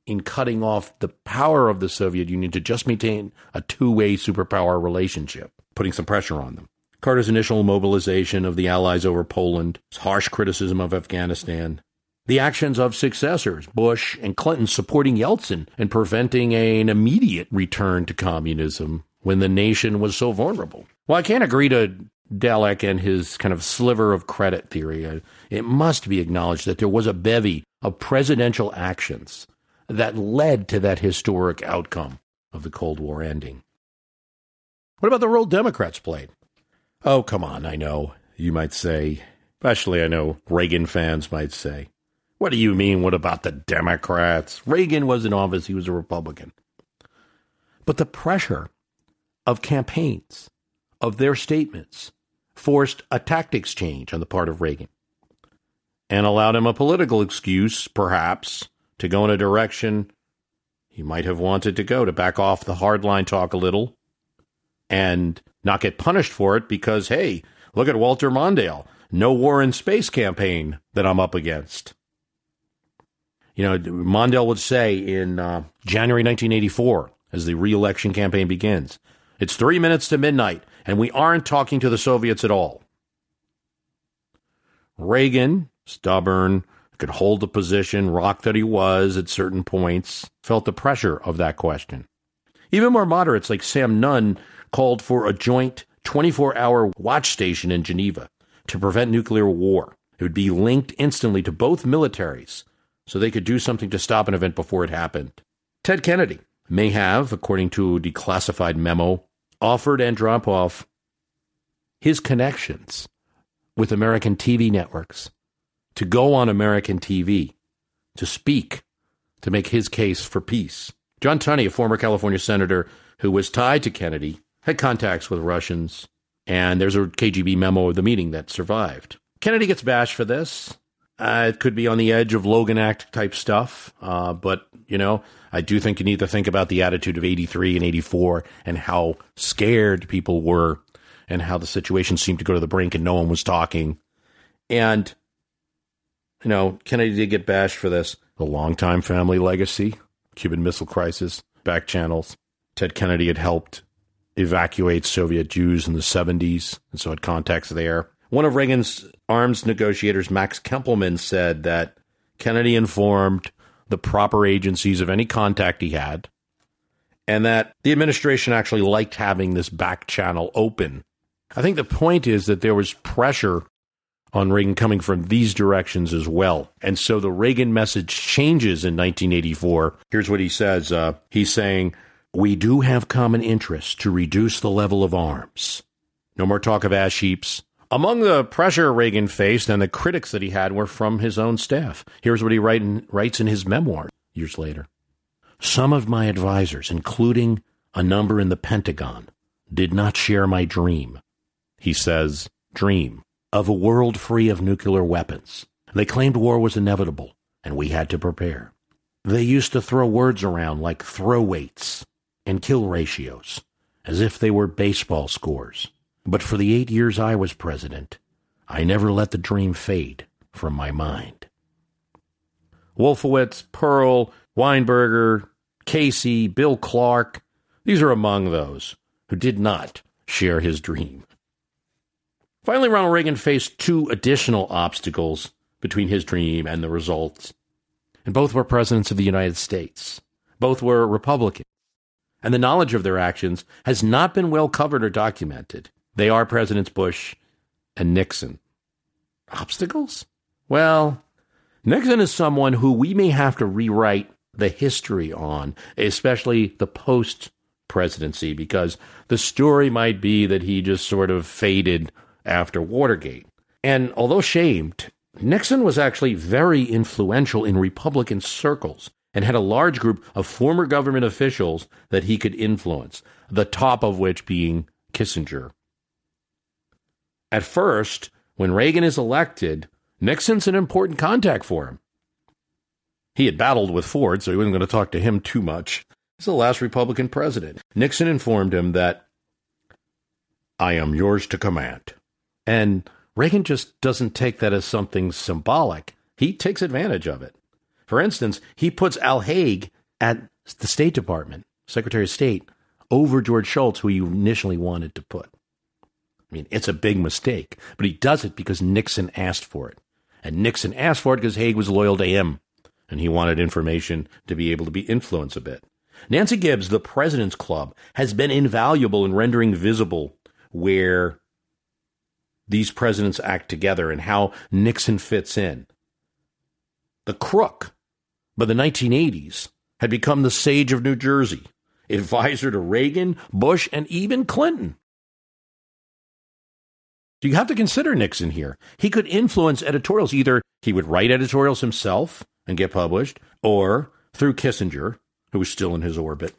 in cutting off the power of the Soviet Union to just maintain a two way superpower relationship, putting some pressure on them. Carter's initial mobilization of the Allies over Poland, his harsh criticism of Afghanistan, the actions of successors, Bush and Clinton, supporting Yeltsin and preventing an immediate return to communism when the nation was so vulnerable. Well, I can't agree to Dallek and his kind of sliver of credit theory. It must be acknowledged that there was a bevy of presidential actions that led to that historic outcome of the Cold War ending. What about the role Democrats played? Oh, come on, I know, you might say. Especially, I know Reagan fans might say. What do you mean? What about the Democrats? Reagan was in office, he was a Republican. But the pressure of campaigns, of their statements, forced a tactics change on the part of Reagan and allowed him a political excuse, perhaps, to go in a direction he might have wanted to go, to back off the hardline talk a little and not get punished for it because, hey, look at Walter Mondale. No war in space campaign that I'm up against. You know, Mondale would say in uh, January 1984, as the reelection campaign begins, it's three minutes to midnight, and we aren't talking to the Soviets at all. Reagan, stubborn, could hold the position, rock that he was at certain points, felt the pressure of that question. Even more moderates like Sam Nunn called for a joint 24 hour watch station in Geneva to prevent nuclear war. It would be linked instantly to both militaries so they could do something to stop an event before it happened. Ted Kennedy may have, according to a declassified memo, offered Andropov his connections with American TV networks to go on American TV to speak to make his case for peace. John Tunney, a former California senator who was tied to Kennedy, had contacts with Russians, and there's a KGB memo of the meeting that survived. Kennedy gets bashed for this. Uh, it could be on the edge of Logan Act type stuff, uh, but you know, I do think you need to think about the attitude of '83 and '84 and how scared people were, and how the situation seemed to go to the brink and no one was talking. And you know, Kennedy did get bashed for this. The longtime family legacy, Cuban Missile Crisis, back channels. Ted Kennedy had helped evacuate Soviet Jews in the 70s, and so had contacts there. One of Reagan's arms negotiators, Max Kampelman, said that Kennedy informed the proper agencies of any contact he had, and that the administration actually liked having this back channel open. I think the point is that there was pressure on Reagan coming from these directions as well. And so the Reagan message changes in 1984. Here's what he says uh, He's saying, We do have common interests to reduce the level of arms. No more talk of ash heaps. Among the pressure Reagan faced and the critics that he had were from his own staff. Here's what he write in, writes in his memoir years later. Some of my advisors, including a number in the Pentagon, did not share my dream. He says, dream of a world free of nuclear weapons. They claimed war was inevitable, and we had to prepare. They used to throw words around like throw weights and kill ratios, as if they were baseball scores. But for the eight years I was president, I never let the dream fade from my mind. Wolfowitz, Perle, Weinberger, Casey, Bill Clark, these are among those who did not share his dream. Finally, Ronald Reagan faced two additional obstacles between his dream and the results. And both were presidents of the United States. Both were Republicans. And the knowledge of their actions has not been well covered or documented. They are Presidents Bush and Nixon. Obstacles? Well, Nixon is someone who we may have to rewrite the history on, especially the post presidency, because the story might be that he just sort of faded after Watergate. And although shamed, Nixon was actually very influential in Republican circles and had a large group of former government officials that he could influence, the top of which being Kissinger. At first, when Reagan is elected, Nixon's an important contact for him. He had battled with Ford, so he wasn't going to talk to him too much. He's the last Republican president. Nixon informed him that I am yours to command. And Reagan just doesn't take that as something symbolic. He takes advantage of it. For instance, he puts Al Haig at the State Department, Secretary of State, over George Shultz, who he initially wanted to put. I mean, it's a big mistake, but he does it because Nixon asked for it. And Nixon asked for it because Haig was loyal to him, and he wanted information to be able to be influenced a bit. Nancy Gibbs, the President's Club, has been invaluable in rendering visible where these presidents act together and how Nixon fits in. The crook by the 1980s had become the sage of New Jersey, advisor to Reagan, Bush, and even Clinton. You have to consider Nixon here. He could influence editorials. Either he would write editorials himself and get published, or through Kissinger, who was still in his orbit.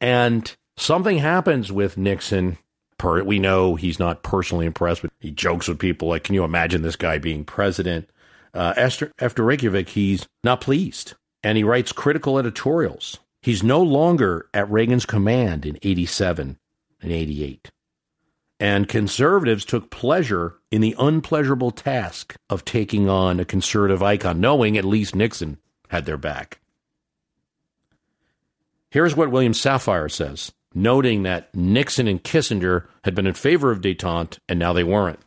And something happens with Nixon. Per, we know he's not personally impressed, but he jokes with people like, "Can you imagine this guy being president?" Uh, after, after Reykjavik, he's not pleased, and he writes critical editorials. He's no longer at Reagan's command in '87 and '88. And conservatives took pleasure in the unpleasurable task of taking on a conservative icon, knowing at least Nixon had their back. Here's what William Safire says, noting that Nixon and Kissinger had been in favor of detente and now they weren't.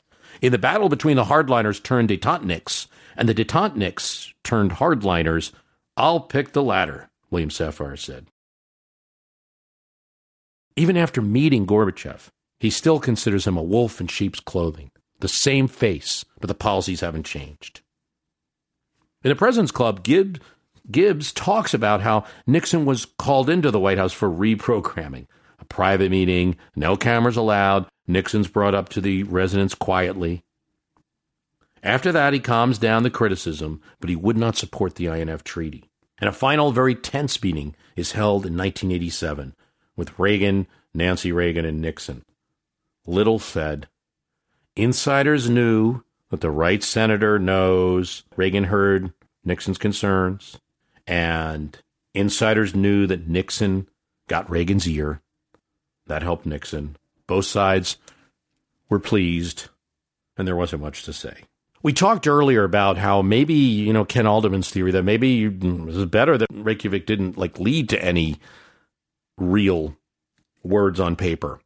In the battle between the hardliners turned detenteniks and the detenteniks turned hardliners, I'll pick the latter, William Safire said. Even after meeting Gorbachev, he still considers him a wolf in sheep's clothing, the same face, but the policies haven't changed. In the President's Club, Gibbs, Gibbs talks about how Nixon was called into the White House for reprogramming, private meeting, no cameras allowed. Nixon's brought up to the residence quietly. After that, he calms down the criticism, but he would not support the INF Treaty. And a final, very tense meeting is held in 1987 with Reagan, Nancy Reagan, and Nixon. Little said. Insiders knew that the right senator knows Reagan heard Nixon's concerns, and insiders knew that Nixon got Reagan's ear. That helped Nixon. Both sides were pleased, and there wasn't much to say. We talked earlier about how maybe, you know, Ken Adelman's theory that maybe it was better that Reykjavik didn't like lead to any real words on paper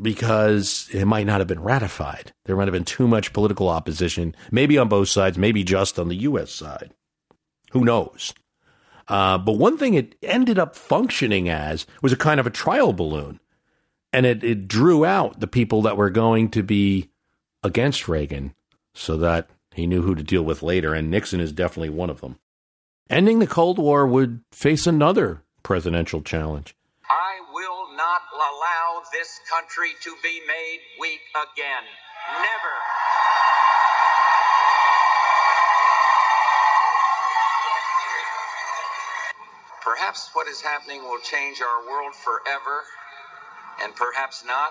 because it might not have been ratified. There might have been too much political opposition, maybe on both sides, maybe just on the U.S. side. Who knows? Uh, but one thing it ended up functioning as was a kind of a trial balloon. And it, it drew out the people that were going to be against Reagan so that he knew who to deal with later. And Nixon is definitely one of them. Ending the Cold War would face another presidential challenge. I will not allow this country to be made weak again. Never. Perhaps what is happening will change our world forever, and perhaps not.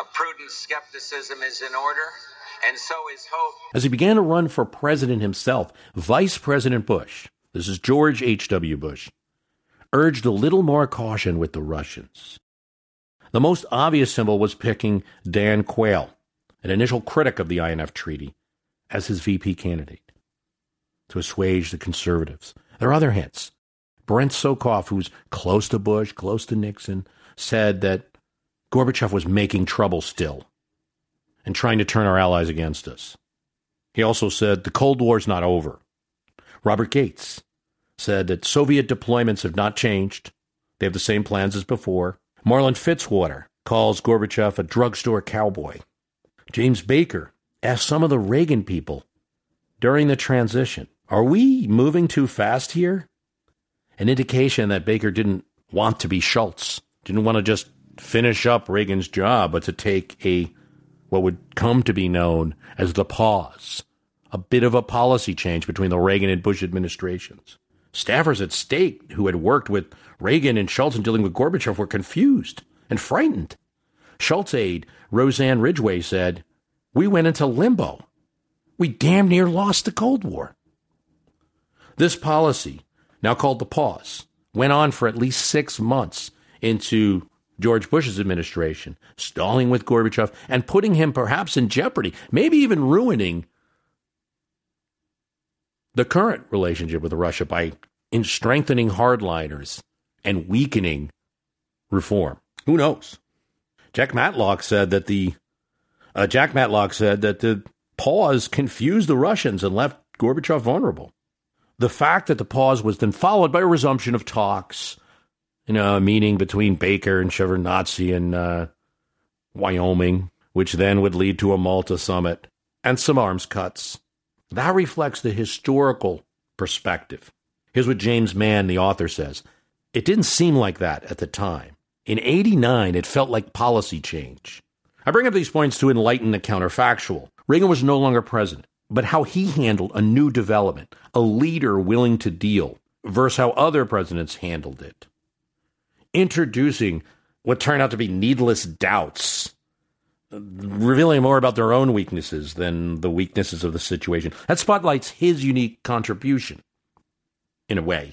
A prudent skepticism is in order, and so is hope. As he began to run for president himself, Vice President Bush, this is George H.W. Bush, urged a little more caution with the Russians. The most obvious symbol was picking Dan Quayle, an initial critic of the INF Treaty, as his VP candidate to assuage the conservatives. There are other hints. Brent Scowcroft, who's close to Bush, close to Nixon, said that Gorbachev was making trouble still and trying to turn our allies against us. He also said the Cold War's not over. Robert Gates said that Soviet deployments have not changed. They have the same plans as before. Marlin Fitzwater calls Gorbachev a drugstore cowboy. James Baker asked some of the Reagan people during the transition, Are we moving too fast here? An indication that Baker didn't want to be Shultz, didn't want to just finish up Reagan's job, but to take a what would come to be known as the pause, a bit of a policy change between the Reagan and Bush administrations. Staffers at State who had worked with Reagan and Shultz in dealing with Gorbachev were confused and frightened. Shultz aide Rozanne Ridgway said, We went into limbo. We damn near lost the Cold War. This policy, now called the pause, went on for at least six months into George Bush's administration, stalling with Gorbachev and putting him perhaps in jeopardy, maybe even ruining the current relationship with Russia by in strengthening hardliners and weakening reform. Who knows? Jack Matlock said that the uh, Jack Matlock said that the pause confused the Russians and left Gorbachev vulnerable. The fact that the pause was then followed by a resumption of talks, you know, a meeting between Baker and Shevardnadze in uh, Wyoming, which then would lead to a Malta summit and some arms cuts. That reflects the historical perspective. Here's what James Mann, the author, says It didn't seem like that at the time. In 89, it felt like policy change. I bring up these points to enlighten the counterfactual. Reagan was no longer president, but how he handled a new development, a leader willing to deal, versus how other presidents handled it. Introducing what turned out to be needless doubts revealing more about their own weaknesses than the weaknesses of the situation. That spotlights his unique contribution, in a way.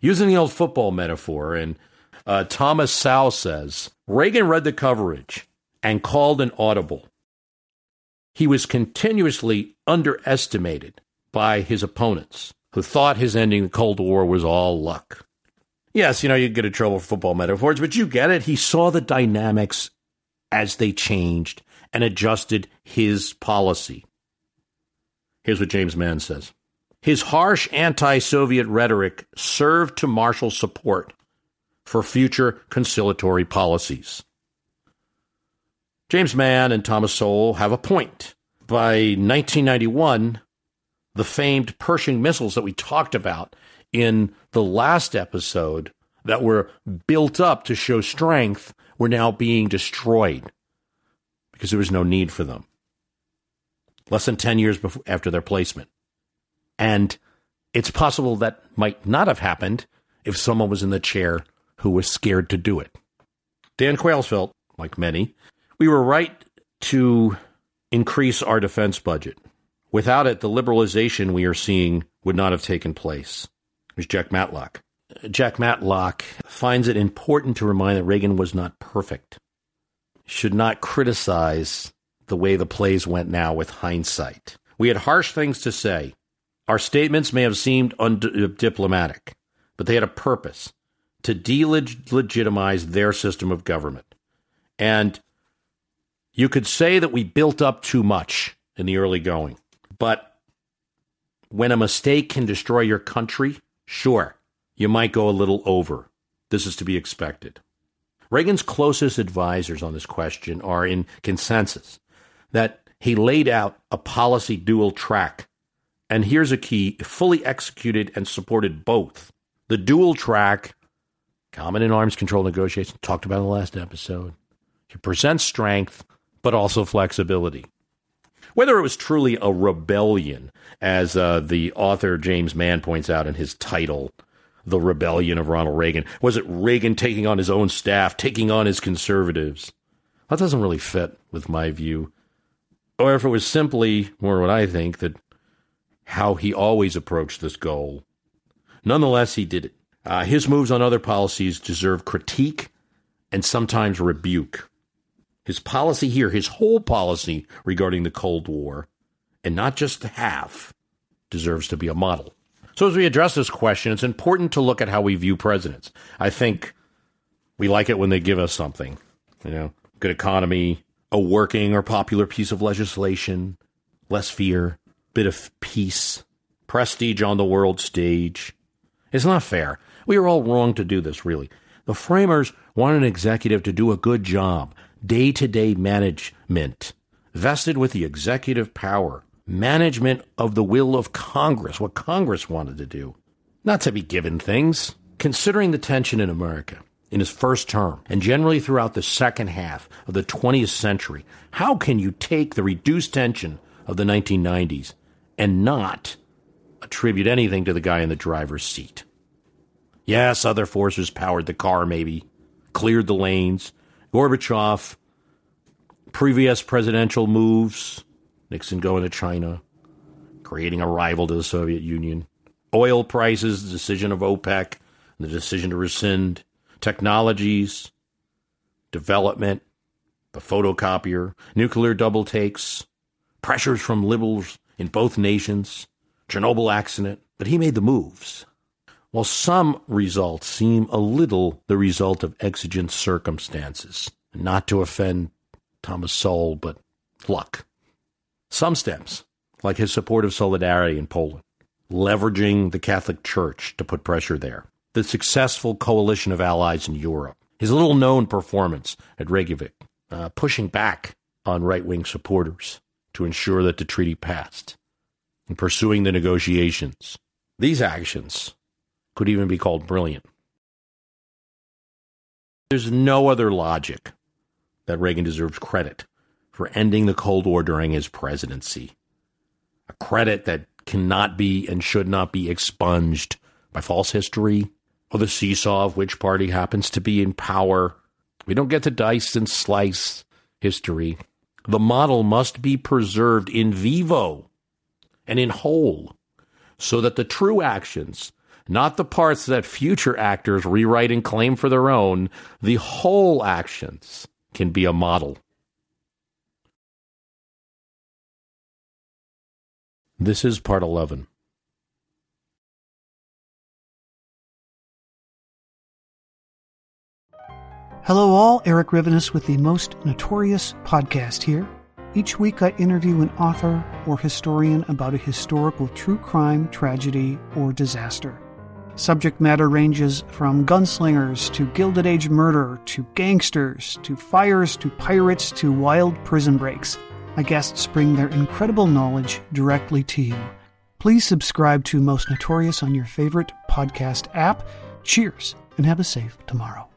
Using the old football metaphor, and uh, Thomas Sowell says Reagan read the coverage and called an audible. He was continuously underestimated by his opponents, who thought his ending the Cold War was all luck. Yes, you know, you get in trouble for football metaphors, but you get it. He saw the dynamics as they changed and adjusted his policy. Here's what James Mann says His harsh anti Soviet rhetoric served to marshal support for future conciliatory policies. James Mann and Thomas Sowell have a point. By 1991, the famed Pershing missiles that we talked about in the last episode that were built up to show strength were now being destroyed because there was no need for them. Less than 10 years before, after their placement. And it's possible that might not have happened if someone was in the chair who was scared to do it. Dan Quayle felt, like many, we were right to increase our defense budget. Without it, the liberalization we are seeing would not have taken place. There's Jack Matlock. Jack Matlock finds it important to remind that Reagan was not perfect. Should not criticize the way the plays went now with hindsight. We had harsh things to say. Our statements may have seemed undiplomatic, but they had a purpose to delegitimize their system of government. And you could say that we built up too much in the early going, but when a mistake can destroy your country, sure, you might go a little over. This is to be expected. Reagan's closest advisors on this question are in consensus that he laid out a policy dual track. And here's a key fully executed and supported both. The dual track Common in arms control negotiations, talked about in the last episode. To present strength, but also flexibility. Whether it was truly a rebellion, as uh, the author James Mann points out in his title, The Rebellion of Ronald Reagan, was it Reagan taking on his own staff, taking on his conservatives? That doesn't really fit with my view. Or if it was simply, more what I think, that how he always approached this goal. Nonetheless, he did it. Uh, his moves on other policies deserve critique and sometimes rebuke. His policy here, his whole policy regarding the Cold War, and not just half, deserves to be a model. So, as we address this question, it's important to look at how we view presidents. I think we like it when they give us something, you know, good economy, a working or popular piece of legislation, less fear, bit of peace, prestige on the world stage. It's not fair we are all wrong to do this, really. The framers want an executive to do a good job, day to day management, vested with the executive power, management of the will of Congress, what Congress wanted to do, not to be given things. Considering the tension in America in his first term and generally throughout the second half of the 20th century, how can you take the reduced tension of the 1990s and not attribute anything to the guy in the driver's seat? Yes, other forces powered the car, maybe, cleared the lanes. Gorbachev, previous presidential moves, Nixon going to China, creating a rival to the Soviet Union, oil prices, the decision of OPEC, the decision to rescind, technologies, development, the photocopier, nuclear double takes, pressures from liberals in both nations, Chernobyl accident. But he made the moves. While some results seem a little the result of exigent circumstances, not to offend Thomas Sowell, but luck. Some stems, like his support of solidarity in Poland, leveraging the Catholic Church to put pressure there, the successful coalition of allies in Europe, his little known performance at Reykjavik, uh, pushing back on right wing supporters to ensure that the treaty passed, and pursuing the negotiations. These actions could even be called brilliant. There's no other logic that Reagan deserves credit for ending the Cold War during his presidency. A credit that cannot be and should not be expunged by false history or the seesaw of which party happens to be in power. We don't get to dice and slice history. The model must be preserved in vivo and in whole so that the true actions not the parts that future actors rewrite and claim for their own. The whole actions can be a model. This is part 11. Hello, all. Erik Rivenes with the Most Notorious podcast here. Each week, I interview an author or historian about a historical true crime, tragedy, or disaster. Subject matter ranges from gunslingers to Gilded Age murder to gangsters to fires to pirates to wild prison breaks. My guests bring their incredible knowledge directly to you. Please subscribe to Most Notorious on your favorite podcast app. Cheers and have a safe tomorrow.